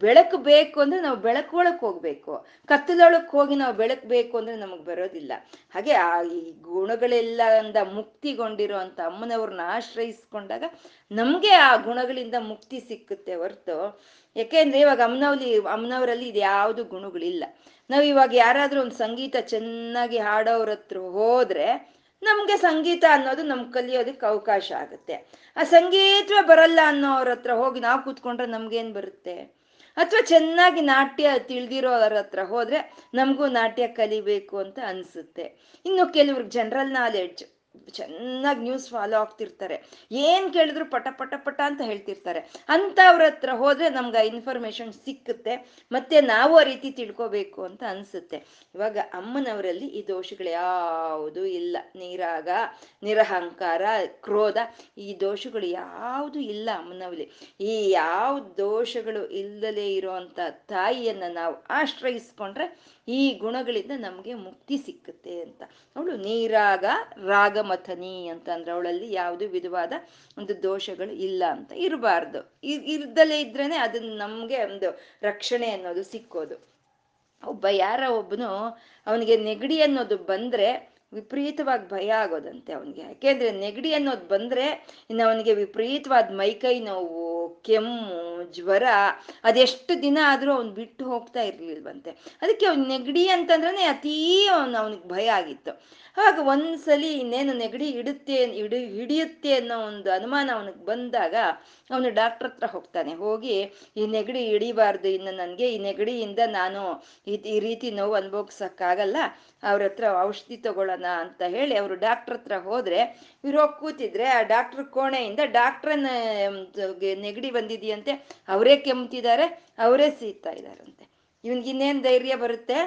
Speaker 1: ಬೆಳಕು ಬೇಕು ಅಂದ್ರೆ ನಾವು ಬೆಳಕೊಳಕ್ ಹೋಗ್ಬೇಕು. ಕತ್ತಲೊಳಕ್ ಹೋಗಿ ನಾವು ಬೆಳಕು ಬೇಕು ಅಂದ್ರೆ ನಮಗ್ ಬರೋದಿಲ್ಲ. ಹಾಗೆ ಆ ಈ ಗುಣಗಳೆಲ್ಲ ಅಂದ ಮುಕ್ತಿಗೊಂಡಿರೋ ಅಂತ ಅಮ್ಮನವ್ರನ್ನ ಆಶ್ರಯಿಸ್ಕೊಂಡಾಗ ನಮ್ಗೆ ಆ ಗುಣಗಳಿಂದ ಮುಕ್ತಿ ಸಿಕ್ಕುತ್ತೆ ಹೊರ್ತು. ಯಾಕೆಂದ್ರೆ ಇವಾಗ ಅಮ್ಮನವ್ಲಿ, ಅಮ್ಮನವರಲ್ಲಿ ಇದು ಯಾವುದು ಗುಣಗಳಿಲ್ಲ. ನಾವು ಇವಾಗ ಯಾರಾದ್ರೂ ಒಂದು ಸಂಗೀತ ಚೆನ್ನಾಗಿ ಹಾಡೋರ ಹತ್ರ ಹೋದ್ರೆ ನಮ್ಗೆ ಸಂಗೀತ ಅನ್ನೋದು ನಮ್ ಕಲಿಯೋದಕ್ಕೆ ಅವಕಾಶ ಆಗುತ್ತೆ. ಆ ಸಂಗೀತವೇ ಬರಲ್ಲ ಅನ್ನೋರ ಹತ್ರ ಹೋಗಿ ನಾವು ಕೂತ್ಕೊಂಡ್ರೆ ನಮ್ಗೇನ್ ಬರುತ್ತೆ? ಅಥವಾ ಚೆನ್ನಾಗಿ ನಾಟ್ಯ ತಿಳಿದಿರೋರ ಹತ್ರ ಹೋದ್ರೆ ನಮಗೂ ನಾಟ್ಯ ಕಲಿಬೇಕು ಅಂತ ಅನ್ಸುತ್ತೆ. ಇನ್ನು ಕೆಲವ್ರಿಗೆ ಜನರಲ್ ನಾಲೆಡ್ಜ್ ಚೆನ್ನಾಗಿ ನ್ಯೂಸ್ ಫಾಲೋ ಆಗ್ತಿರ್ತಾರೆ. ಏನ್ ಕೇಳಿದ್ರು ಪಟ ಪಟ ಪಟ ಅಂತ ಹೇಳ್ತಿರ್ತಾರೆ. ಅಂತವ್ರ ಹತ್ರ ಹೋದ್ರೆ ನಮ್ಗೆ ಇನ್ಫಾರ್ಮೇಶನ್ ಸಿಕ್ಕುತ್ತೆ. ಮತ್ತೆ ನಾವು ಆ ರೀತಿ ತಿಳ್ಕೋಬೇಕು ಅಂತ ಅನ್ಸುತ್ತೆ. ಇವಾಗ ಅಮ್ಮನವರಲ್ಲಿ ಈ ದೋಷಗಳು ಯಾವುದು ಇಲ್ಲ. ನೀರಾಗ, ನಿರಹಂಕಾರ, ಕ್ರೋಧ, ಈ ದೋಷಗಳು ಯಾವುದು ಇಲ್ಲ ಅಮ್ಮನವಲ್ಲಿ ಈ ಯಾವ ದೋಷಗಳು ಇಲ್ಲದಲೇ ಇರುವಂತ ತಾಯಿಯನ್ನ ನಾವು ಆಶ್ರಯಿಸ್ಕೊಂಡ್ರೆ ಈ ಗುಣಗಳಿಂದ ನಮಗೆ ಮುಕ್ತಿ ಸಿಕ್ಕುತ್ತೆ ಅಂತ. ಅವಳು ನೀರಾಗ ರಾಗಮಥನಿ ಅಂತ ಅಂದ್ರೆ ಅವಳಲ್ಲಿ ಯಾವುದು ವಿಧವಾದ ಒಂದು ದೋಷಗಳು ಇಲ್ಲ ಅಂತ ಇರಬಾರ್ದು. ಇರ್ದಲೇ ಇದ್ರೇನೆ ಅದನ್ನ ನಮ್ಗೆ ಒಂದು ರಕ್ಷಣೆ ಅನ್ನೋದು ಸಿಕ್ಕೋದು. ಒಬ್ಬ ಯಾರ ಒಬ್ಬನು ಅವನಿಗೆ ನೆಗಡಿ ಅನ್ನೋದು ಬಂದ್ರೆ ವಿಪರೀತವಾಗಿ ಭಯ ಆಗೋದಂತೆ ಅವನಿಗೆ. ಯಾಕೆಂದ್ರೆ ನೆಗಡಿ ಅನ್ನೋದು ಬಂದ್ರೆ ಇನ್ನು ಅವನಿಗೆ ವಿಪರೀತವಾದ ಮೈಕೈ ನೋವು ಕೆಮ್ಮು, ಜ್ವರ, ಅದೆಷ್ಟು ದಿನ ಆದ್ರೂ ಅವ್ನು ಬಿಟ್ಟು ಹೋಗ್ತಾ ಇರ್ಲಿಲ್ವಂತೆ. ಅದಕ್ಕೆ ಅವ್ನು ನೆಗಡಿ ಅಂತಂದ್ರೆ ಅತೀ ಅವನು, ಅವನಿಗೆ ಭಯ ಆಗಿತ್ತು. ಹಾಗ ಒಂದ್ಸಲಿ ಇನ್ನೇನು ನೆಗಡಿ ಇಡುತ್ತೆ, ಇಡು, ಹಿಡಿಯುತ್ತೆ ಅನ್ನೋ ಒಂದು ಅನುಮಾನ ಅವನಿಗೆ ಬಂದಾಗ ಅವನು ಡಾಕ್ಟರ್ ಹತ್ರ ಹೋಗ್ತಾನೆ. ಹೋಗಿ, ಈ ನೆಗಡಿ ಹಿಡಿಬಾರ್ದು, ಇನ್ನು ನನಗೆ ಈ ನೆಗಡಿಯಿಂದ ನಾನು ಈ ರೀತಿ ನೋವು ಅನುಭವಿಸಕ್ಕಾಗಲ್ಲ ಅವ್ರ ಹತ್ರ ಔಷಧಿ ತಗೊಳ್ಳೋಣ ಅಂತ ಹೇಳಿ ಅವರು ಡಾಕ್ಟರ್ ಹತ್ರ ಹೋದ್ರೆ, ಇವ್ರು ಹೋಗಿ ಕೂತಿದ್ರೆ ಆ ಡಾಕ್ಟರ್ ಕೋಣೆಯಿಂದ ಡಾಕ್ಟ್ರನ್ನ ನೆಗಡಿ ಬಂದಿದೆಯಂತೆ, ಅವರೇ ಕೆಮ್ತಿದ್ದಾರೆ, ಅವರೇ ಸೀತಾ ಇದ್ದಾರಂತೆ. ಇವನ್ಗಿನ್ನೇನ್ ಧೈರ್ಯ ಬರುತ್ತೆ?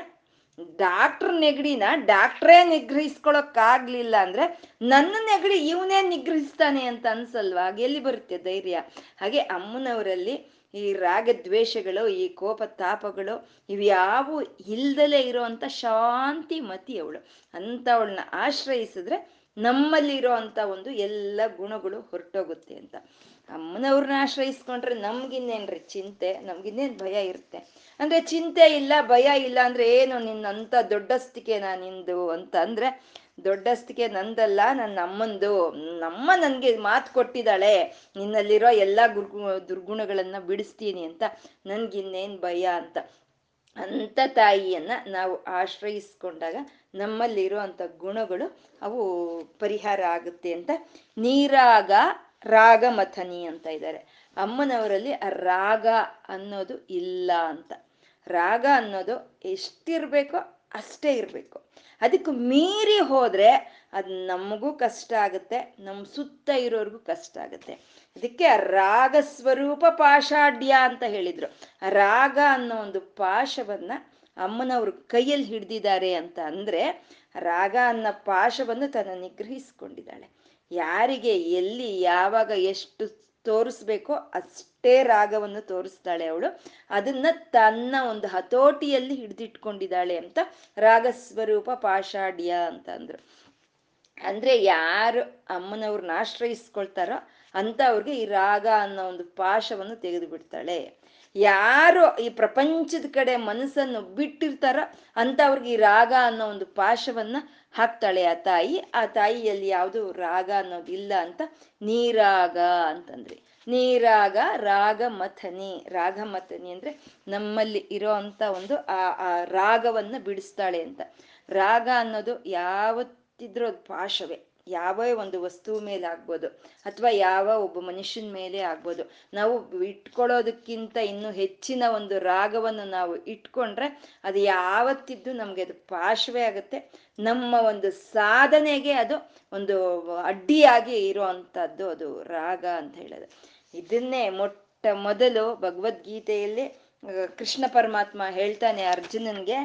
Speaker 1: ಡಾಕ್ಟರ್ ನೆಗಡಿನ ಡಾಕ್ಟ್ರೇ ನಿಗ್ರಹಿಸ್ಕೊಳಕ್ ಆಗ್ಲಿಲ್ಲ ಅಂದ್ರೆ ನನ್ನ ನೆಗಡಿ ಇವನೇ ನಿಗ್ರಹಿಸ್ತಾನೆ ಅಂತ ಅನ್ಸಲ್ವಾ? ಎಲ್ಲಿ ಬರುತ್ತೆ ಧೈರ್ಯ? ಹಾಗೆ ಅಮ್ಮನವರಲ್ಲಿ ಈ ರಾಗದ್ವೇಷಗಳು, ಈ ಕೋಪ ತಾಪಗಳು ಇವ್ಯಾವು ಇಲ್ದಲೇ ಇರೋವಂಥ ಶಾಂತಿ ಮತಿ ಅವಳು. ಅಂಥವಳನ್ನ ಆಶ್ರಯಿಸಿದ್ರೆ ನಮ್ಮಲ್ಲಿರೋ ಅಂತ ಒಂದು ಎಲ್ಲ ಗುಣಗಳು ಹೊರಟೋಗುತ್ತೆ ಅಂತ. ಅಮ್ಮನವ್ರನ್ನ ಆಶ್ರಯಿಸ್ಕೊಂಡ್ರೆ ನಮ್ಗಿನ್ನೇನ್ರಿ ಚಿಂತೆ, ನಮ್ಗಿನ್ನೇನ್ ಭಯ ಇರುತ್ತೆ? ಅಂದ್ರೆ ಚಿಂತೆ ಇಲ್ಲ, ಭಯ ಇಲ್ಲ ಅಂದ್ರೆ ಏನು ನಿನ್ನಂತ ದೊಡ್ಡಸ್ತಿಕೆನಾ ನಿಂದು ಅಂತ ಅಂದ್ರೆ ದೊಡ್ಡಸ್ತಿಕೆ ನಂದಲ್ಲ ನನ್ನ ಅಮ್ಮಂದು. ನಮ್ಮ ನನ್ಗೆ ಮಾತು ಕೊಟ್ಟಿದ್ದಾಳೆ. ನಿನ್ನಲ್ಲಿರೋ ಎಲ್ಲಾ ಗುರ್ಗು ದುರ್ಗುಣಗಳನ್ನ ಬಿಡಿಸ್ತೀನಿ ಅಂತ ನನ್ಗಿನ್ನೇನ್ ಭಯ ಅಂತ. ಅಂತ ತಾಯಿಯನ್ನ ನಾವು ಆಶ್ರಯಿಸ್ಕೊಂಡಾಗ ನಮ್ಮಲ್ಲಿರುವಂಥ ಗುಣಗಳು ಅವು ಪರಿಹಾರ ಆಗುತ್ತೆ ಅಂತ ನೀರಾಗ ರಾಗ ಮಥನಿ ಅಂತ ಇದ್ದಾರೆ. ಅಮ್ಮನವರಲ್ಲಿ ರಾಗ ಅನ್ನೋದು ಇಲ್ಲ ಅಂತ. ರಾಗ ಅನ್ನೋದು ಎಷ್ಟಿರ್ಬೇಕೋ ಅಷ್ಟೇ ಇರಬೇಕು. ಅದಕ್ಕೆ ಮೀರಿ ಹೋದ್ರೆ ಅದು ನಮಗೂ ಕಷ್ಟ ಆಗುತ್ತೆ ನಮ್ಮ ಸುತ್ತ ಇರೋರಿಗೂ ಕಷ್ಟ ಆಗುತ್ತೆ. ಅದಕ್ಕೆ ರಾಗ ಸ್ವರೂಪ ಪಾಷಾಢ್ಯ ಅಂತ ಹೇಳಿದ್ರು. ರಾಗ ಅನ್ನೋ ಒಂದು ಪಾಶವನ್ನ ಅಮ್ಮನವರು ಕೈಯಲ್ಲಿ ಹಿಡ್ದಿದ್ದಾರೆ ಅಂತ ಅಂದ್ರೆ ರಾಗ ಅನ್ನೋ ಪಾಶವನ್ನು ತನ್ನ ನಿಗ್ರಹಿಸ್ಕೊಂಡಿದ್ದಾಳೆ. ಯಾರಿಗೆ, ಎಲ್ಲಿ, ಯಾವಾಗ, ಎಷ್ಟು ತೋರಿಸ್ಬೇಕೋ. ಅಷ್ಟೇ ರಾಗವನ್ನು ತೋರಿಸ್ತಾಳೆ ಅವಳು. ಅದನ್ನ ತನ್ನ ಒಂದು ಹತೋಟಿಯಲ್ಲಿ ಹಿಡಿದಿಟ್ಕೊಂಡಿದ್ದಾಳೆ ಅಂತ ರಾಗಸ್ವರೂಪ ಪಾಷಾಢ್ಯ ಅಂತ ಅಂದ್ರು. ಅಂದ್ರೆ ಯಾರು ಅಮ್ಮನವ್ರನ್ನ ಆಶ್ರಯಿಸ್ಕೊಳ್ತಾರೋ ಅಂತ ಅವ್ರಿಗೆ ಈ ರಾಗ ಅನ್ನೋ ಒಂದು ಪಾಶವನ್ನು ತೆಗೆದು ಯಾರು ಈ ಪ್ರಪಂಚದ ಕಡೆ ಮನಸ್ಸನ್ನು ಬಿಟ್ಟಿರ್ತಾರೋ ಅಂತ ಅವ್ರಿಗೆ ಈ ರಾಗ ಅನ್ನೋ ಒಂದು ಪಾಶವನ್ನ ಹಾಕ್ತಾಳೆ ಆ ತಾಯಿ. ಆ ತಾಯಿಯಲ್ಲಿ ಯಾವುದು ರಾಗ ಅನ್ನೋದಿಲ್ಲ ಅಂತ ನೀರಾಗ ಅಂತಂದ್ರಿ. ನೀರಾಗ, ರಾಗ ಮಥನಿ. ರಾಗ ಮಥನಿ ಅಂದ್ರೆ ನಮ್ಮಲ್ಲಿ ಇರೋ ಅಂತ ಒಂದು ಆ ಆ ರಾಗವನ್ನ ಬಿಡಿಸ್ತಾಳೆ ಅಂತ. ರಾಗ ಅನ್ನೋದು ಯಾವತ್ತಿದ್ರೂ ಪಾಶವೇ. ಯಾವ ಒಂದು ವಸ್ತು ಮೇಲೆ ಆಗ್ಬೋದು ಅಥವಾ ಯಾವ ಒಬ್ಬ ಮನುಷ್ಯನ ಮೇಲೆ ಆಗ್ಬೋದು. ನಾವು ಇಟ್ಕೊಳ್ಳೋದಕ್ಕಿಂತ ಇನ್ನು ಹೆಚ್ಚಿನ ಒಂದು ರಾಗವನ್ನು ನಾವು ಇಟ್ಕೊಂಡ್ರೆ ಅದು ಯಾವತ್ತಿದ್ದು ನಮಗೆ ಅದು ಪಾರ್ಶ್ವೇ ಆಗುತ್ತೆ. ನಮ್ಮ ಒಂದು ಸಾಧನೆಗೆ ಅದು ಒಂದು ಅಡ್ಡಿಯಾಗಿ ಇರುವಂತಹದ್ದು ಅದು ರಾಗ ಅಂತ ಹೇಳೋದು. ಇದನ್ನೇ ಮೊಟ್ಟ ಮೊದಲು ಭಗವದ್ಗೀತೆಯಲ್ಲಿ ಕೃಷ್ಣ ಪರಮಾತ್ಮ ಹೇಳ್ತಾನೆ ಅರ್ಜುನನ್ಗೆ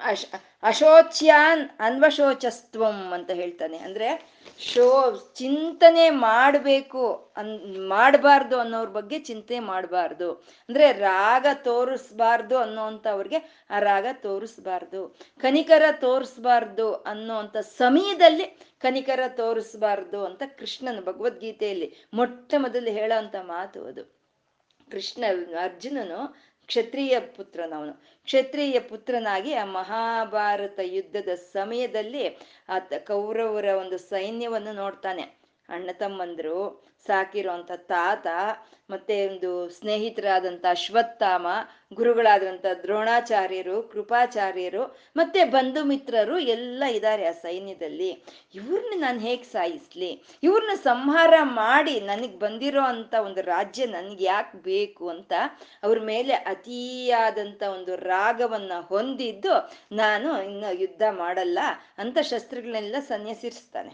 Speaker 1: ಅಶ್ ಅಶೋಚ್ಯಾನ್ ಅನ್ವಶೋಚಸ್ತ್ವಂ ಅಂತ ಹೇಳ್ತಾನೆ. ಅಂದ್ರೆ ಶೋ ಚಿಂತನೆ ಮಾಡಬೇಕು ಅನ್ ಮಾಡಬಾರ್ದು ಅನ್ನೋರ್ ಬಗ್ಗೆ ಚಿಂತೆ ಮಾಡಬಾರ್ದು. ಅಂದ್ರೆ ರಾಗ ತೋರಿಸ್ಬಾರ್ದು ಅನ್ನೋಂಥವ್ರಿಗೆ ಆ ರಾಗ ತೋರಿಸ್ಬಾರ್ದು. ಕನಿಕರ ತೋರಿಸ್ಬಾರ್ದು ಅನ್ನೋಂಥ ಸಮಯದಲ್ಲಿ ಕನಿಕರ ತೋರಿಸ್ಬಾರ್ದು ಅಂತ ಕೃಷ್ಣನ ಭಗವದ್ಗೀತೆಯಲ್ಲಿ ಮೊಟ್ಟ ಮೊದಲು ಹೇಳೋ ಅಂತ ಮಾತು ಅದು. ಕೃಷ್ಣ ಅರ್ಜುನನು ಕ್ಷತ್ರಿಯ ಪುತ್ರನವನು. ಕ್ಷತ್ರಿಯ ಪುತ್ರನಾಗಿ ಆ ಮಹಾಭಾರತ ಯುದ್ಧದ ಸಮಯದಲ್ಲಿ ಆ ಕೌರವರ ಒಂದು ಸೈನ್ಯವನ್ನು ನೋಡ್ತಾನೆ. ಅಣ್ಣ ತಮ್ಮಂದ್ರು ಸಾಕಿರೋಂಥ ತಾತ ಮತ್ತೆ ಒಂದು ಸ್ನೇಹಿತರಾದಂಥ ಅಶ್ವತ್ಥಾಮ, ಗುರುಗಳಾದಂಥ ದ್ರೋಣಾಚಾರ್ಯರು, ಕೃಪಾಚಾರ್ಯರು ಮತ್ತೆ ಬಂಧು ಮಿತ್ರರು ಎಲ್ಲ ಇದ್ದಾರೆ ಆ ಸೈನ್ಯದಲ್ಲಿ. ಇವ್ರನ್ನ ನಾನು ಹೇಗೆ ಸಾಯಿಸ್ಲಿ? ಇವ್ರನ್ನ ಸಂಹಾರ ಮಾಡಿ ನನಗೆ ಬಂದಿರೋ ಅಂತ ಒಂದು ರಾಜ್ಯ ನನ್ಗೆ ಯಾಕೆ ಬೇಕು ಅಂತ ಅವ್ರ ಮೇಲೆ ಅತಿಯಾದಂಥ ಒಂದು ರಾಗವನ್ನ ಹೊಂದಿದ್ದು ನಾನು ಇನ್ನು ಯುದ್ಧ ಮಾಡಲ್ಲ ಅಂತ ಶಸ್ತ್ರಗಳನ್ನೆಲ್ಲ ಸನ್ಯಸಿರ್ಸ್ತಾನೆ.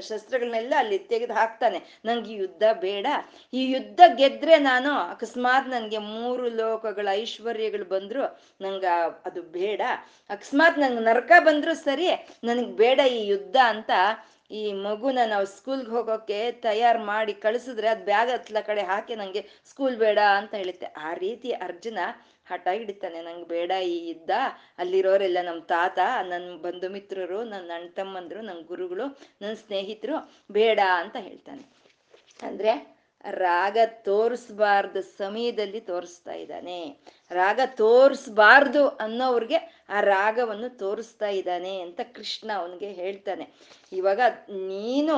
Speaker 1: ಶಸ್ತ್ರಗಳನ್ನೆಲ್ಲ ಅಲ್ಲಿ ತೆಗೆದು ಹಾಕ್ತಾನೆ. ನಂಗೆ ಯುದ್ಧ ಬೇಡ. ಈ ಯುದ್ಧ ಗೆದ್ರೆ ನಾನು ಅಕಸ್ಮಾತ್ ನನಗೆ ಮೂರು ಲೋಕಗಳ ಐಶ್ವರ್ಯಗಳು ಬಂದ್ರು, ನಂಗ ಅದು ಬೇಡ. ಅಕಸ್ಮಾತ್ ನಂಗೆ ನರಕ ಬಂದ್ರು ಸರಿ, ನನಗೆ ಬೇಡ ಈ ಯುದ್ಧ ಅಂತ ಈ ಮಗುನ ನಾವು ಸ್ಕೂಲ್ಗೆ ಹೋಗೋಕೆ ತಯಾರು ಮಾಡಿ ಕಳಿಸಿದ್ರೆ ಅದು ಬ್ಯಾಗ್ ಹತ್ಲ ಕಡೆ ಹಾಕಿ ನಂಗೆ ಸ್ಕೂಲ್ ಬೇಡ ಅಂತ ಹೇಳುತ್ತೆ ಆ ರೀತಿ ಅರ್ಜುನ ಹಠ ಹಿಡಿತಾನೆ, ನಂಗೆ ಬೇಡ ಈ ಯುದ್ಧ. ಅಲ್ಲಿರೋರೆಲ್ಲ ನಮ್ಮ ತಾತ ನನ್ನ ಬಂಧು ಮಿತ್ರರು ನನ್ನ ಅಣ್ಣ ತಮ್ಮಂದರು ನನ್ನ ಗುರುಗಳು ನನ್ನ ಸ್ನೇಹಿತರು ಬೇಡ ಅಂತ ಹೇಳ್ತಾನೆ. ಅಂದ್ರೆ ರಾಗ ತೋರಿಸ್ಬಾರ್ದು ಸಮಯದಲ್ಲಿ ತೋರಿಸ್ತಾ ಇದ್ದಾನೆ. ರಾಗ ತೋರಿಸ್ಬಾರ್ದು ಅನ್ನೋವ್ರಿಗೆ ಆ ರಾಗವನ್ನು ತೋರಿಸ್ತಾ ಇದ್ದಾನೆ ಅಂತ ಕೃಷ್ಣ ಅವನಿಗೆ ಹೇಳ್ತಾನೆ. ಇವಾಗ ನೀನು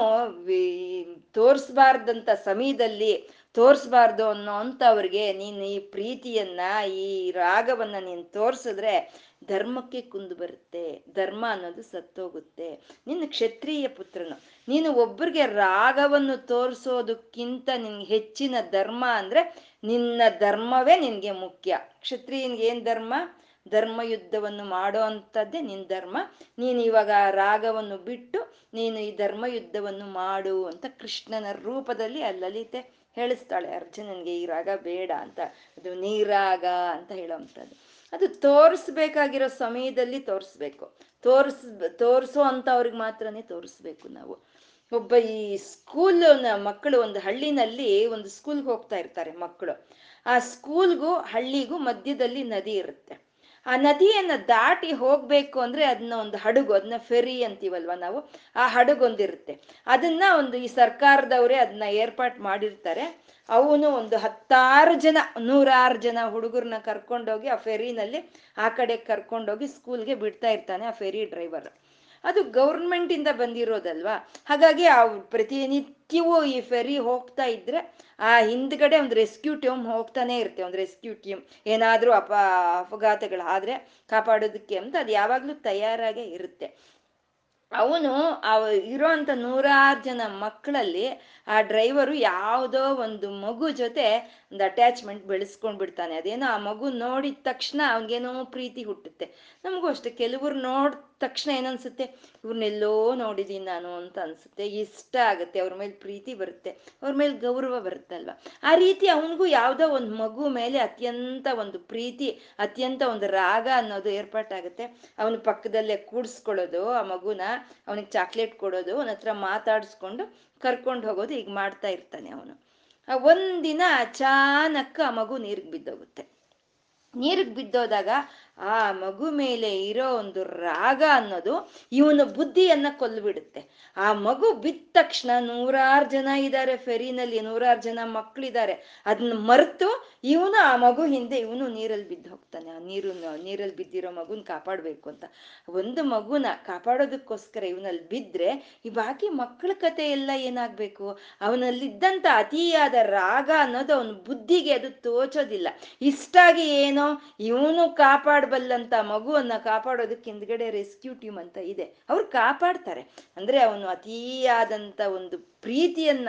Speaker 1: ತೋರಿಸ್ಬಾರ್ದಂತ ಸಮಯದಲ್ಲಿ ತೋರಿಸ್ಬಾರ್ದು ಅನ್ನೋ ಅಂಥವ್ರಿಗೆ ನೀನು ಈ ಪ್ರೀತಿಯನ್ನ, ಈ ರಾಗವನ್ನ ನೀನು ತೋರಿಸಿದ್ರೆ ಧರ್ಮಕ್ಕೆ ಕುಂದು ಬರುತ್ತೆ, ಧರ್ಮ ಅನ್ನೋದು ಸತ್ತೋಗುತ್ತೆ. ನಿನ್ನ ಕ್ಷತ್ರಿಯ ಪುತ್ರನು, ನೀನು ಒಬ್ಬರಿಗೆ ರಾಗವನ್ನು ತೋರಿಸೋದಕ್ಕಿಂತ ನಿನ್ಗೆ ಹೆಚ್ಚಿನ ಧರ್ಮ ಅಂದ್ರೆ ನಿನ್ನ ಧರ್ಮವೇ ನಿನ್ಗೆ ಮುಖ್ಯ. ಕ್ಷತ್ರಿಯನ್ಗೆ ಏನ್ ಧರ್ಮ? ಧರ್ಮ ಯುದ್ಧವನ್ನು ಮಾಡೋ ಅಂಥದ್ದೇ ನಿನ್ನ ಧರ್ಮ. ನೀನು ಇವಾಗ ರಾಗವನ್ನು ಬಿಟ್ಟು ನೀನು ಈ ಧರ್ಮ ಯುದ್ಧವನ್ನು ಮಾಡು ಅಂತ ಕೃಷ್ಣನ ರೂಪದಲ್ಲಿ ಅಲ್ಲಲಿತೆ ಲಲಿತೆ ಹೇಳಿಸ್ತಾಳೆ. ಅರ್ಜುನನ್ಗೆ ಈ ರಾಗ ಬೇಡ ಅಂತ. ಅದು ನೀರಾಗ ಅಂತ ಹೇಳೋವಂಥದ್ದು ಅದು ತೋರಿಸ್ಬೇಕಾಗಿರೋ ಸಮಯದಲ್ಲಿ ತೋರಿಸ್ಬೇಕು. ತೋರಿಸ್ ತೋರಿಸೋ ಅಂಥವ್ರಿಗೆ ಮಾತ್ರನೇ ತೋರಿಸ್ಬೇಕು ನಾವು. ಒಬ್ಬ ಈ ಸ್ಕೂಲ್ ಮಕ್ಕಳು, ಒಂದು ಹಳ್ಳಿನಲ್ಲಿ ಒಂದು ಸ್ಕೂಲ್ಗೆ ಹೋಗ್ತಾ ಇರ್ತಾರೆ ಮಕ್ಕಳು. ಆ ಸ್ಕೂಲ್ಗೂ ಹಳ್ಳಿಗೂ ಮಧ್ಯದಲ್ಲಿ ನದಿ ಇರುತ್ತೆ. ಆ ನದಿಯನ್ನ ದಾಟಿ ಹೋಗ್ಬೇಕು ಅಂದ್ರೆ ಅದನ್ನ ಒಂದು ಹಡಗು ಅದನ್ನ ಫೆರಿ ಅಂತೀವಲ್ವ ನಾವು? ಆ ಹಡಗೊಂದಿರುತ್ತೆ. ಅದನ್ನ ಒಂದು ಈ ಸರ್ಕಾರದವರೇ ಅದನ್ನ ಏರ್ಪಾಟ್ ಮಾಡಿರ್ತಾರೆ. ಅವನು ಒಂದು ಹತ್ತಾರು ಜನ, ನೂರಾರು ಜನ ಹುಡುಗರನ್ನ ಕರ್ಕೊಂಡೋಗಿ ಆ ಫೆರಿನಲ್ಲಿ ಆ ಕಡೆ ಕರ್ಕೊಂಡೋಗಿ ಸ್ಕೂಲ್ಗೆ ಬಿಡ್ತಾ ಇರ್ತಾನೆ ಆ ಫೆರಿ ಡ್ರೈವರ್. ಅದು ಗೌರ್ಮೆಂಟಿಂದ ಬಂದಿರೋದಲ್ವಾ? ಹಾಗಾಗಿ ಆ ಪ್ರತಿನಿತ್ಯವೂ ಈ ಫೆರಿ ಹೋಗ್ತಾ ಇದ್ರೆ, ಆ ಹಿಂದ್ಗಡೆ ಒಂದು ರೆಸ್ಕ್ಯೂ ಟೀಮ್ ಹೋಗ್ತಾನೆ ಇರುತ್ತೆ, ಒಂದು ರೆಸ್ಕ್ಯೂ ಟೀಮ್ ಏನಾದರೂ ಅಪ ಅಪಘಾತಗಳಾದ್ರೆ ಕಾಪಾಡೋದಕ್ಕೆ ಅಂತ ಅದು ಯಾವಾಗಲೂ ತಯಾರಾಗೇ ಇರುತ್ತೆ. ಅವನು ಇರೋ ಅಂತ ನೂರಾರು ಜನ ಮಕ್ಕಳಲ್ಲಿ ಆ ಡ್ರೈವರು ಯಾವುದೋ ಒಂದು ಮಗು ಜೊತೆ ಒಂದು ಅಟ್ಯಾಚ್ಮೆಂಟ್ ಬೆಳೆಸ್ಕೊಂಡ್ ಬಿಡ್ತಾನೆ. ಅದೇನೋ ಆ ಮಗು ನೋಡಿದ ತಕ್ಷಣ ಅವನಿಗೇನೋ ಪ್ರೀತಿ ಹುಟ್ಟುತ್ತೆ. ನಮಗೂ ಅಷ್ಟೇ, ಕೆಲವರು ನೋಡ್ ತಕ್ಷಣ ಏನನ್ಸುತ್ತೆ? ಇವ್ರನ್ನೆಲ್ಲೋ ನೋಡಿದೀನಿ ನಾನು ಅಂತ ಅನ್ಸುತ್ತೆ. ಇಷ್ಟ ಆಗುತ್ತೆ, ಅವ್ರ ಮೇಲೆ ಪ್ರೀತಿ ಬರುತ್ತೆ, ಅವ್ರ ಮೇಲೆ ಗೌರವ ಬರುತ್ತಲ್ವ? ಆ ರೀತಿ ಅವನಿಗೂ ಯಾವುದೋ ಒಂದು ಮಗು ಮೇಲೆ ಅತ್ಯಂತ ಒಂದು ಪ್ರೀತಿ, ಅತ್ಯಂತ ಒಂದು ರಾಗ ಅನ್ನೋದು ಏರ್ಪಾಟಾಗುತ್ತೆ. ಅವನ ಪಕ್ಕದಲ್ಲೇ ಕೂಡಿಸ್ಕೊಳ್ಳೋದು, ಆ ಮಗುನ ಅವನಿಗೆ ಚಾಕ್ಲೇಟ್ ಕೊಡೋದು, ಅವನ ಹತ್ರ ಮಾತಾಡಿಸ್ಕೊಂಡು ಕರ್ಕೊಂಡು ಹೋಗೋದು ಈಗ ಮಾಡ್ತಾ ಇರ್ತಾನೆ ಅವನು. ಒಂದಿನ ಅಚಾನಕ್ ಆ ಮಗು ನೀರಿಗೆ ಬಿದ್ದೋಗುತ್ತೆ. ನೀರಿಗೆ ಬಿದ್ದೋದಾಗ ಆ ಮಗು ಮೇಲೆ ಇರೋ ಒಂದು ರಾಗ ಅನ್ನೋದು ಇವನ ಬುದ್ಧಿಯನ್ನ ಕೊಲ್ಬಿಡುತ್ತೆ. ಆ ಮಗು ಬಿದ್ದ ತಕ್ಷಣ ನೂರಾರು ಜನ ಇದ್ದಾರೆ ಫೆರಿನಲ್ಲಿ ನೂರಾರು ಜನ ಮಕ್ಕಳಿದ್ದಾರೆ ಅದನ್ನ ಮರೆತು ಇವನು ಆ ಮಗು ಹಿಂದೆ ಇವನು ನೀರಲ್ಲಿ ಬಿದ್ದು ಹೋಗ್ತಾನೆ. ಆ ನೀರು, ನೀರಲ್ಲಿ ಬಿದ್ದಿರೋ ಮಗುನ ಕಾಪಾಡಬೇಕು ಅಂತ. ಒಂದು ಮಗುನ ಕಾಪಾಡೋದಕ್ಕೋಸ್ಕರ ಇವನಲ್ಲಿ ಬಿದ್ದರೆ ಈ ಬಾಕಿ ಮಕ್ಕಳ ಕತೆ ಎಲ್ಲ ಏನಾಗಬೇಕು? ಅವನಲ್ಲಿದ್ದಂಥ ಅತಿಯಾದ ರಾಗ ಅನ್ನೋದು ಅವನ ಬುದ್ಧಿಗೆ ಅದು ತೋಚೋದಿಲ್ಲ. ಇಷ್ಟಾಗಿ ಏನೋ ಇವನು ಕಾಪಾಡಬಲ್ಲಂತ ಮಗುವನ್ನ ಕಾಪಾಡೋದಕ್ಕೆ ಹಿಂದ್ಗಡೆ ರೆಸ್ಕ್ಯೂ ಟೀಮ್ ಅಂತ ಇದೆ. ಅವ್ರು ಕಾಪಾಡ್ತಾರೆ. ಅಂದ್ರೆ ಅವನು ಅತಿಯಾದಂತ ಒಂದು ಪ್ರೀತಿಯನ್ನ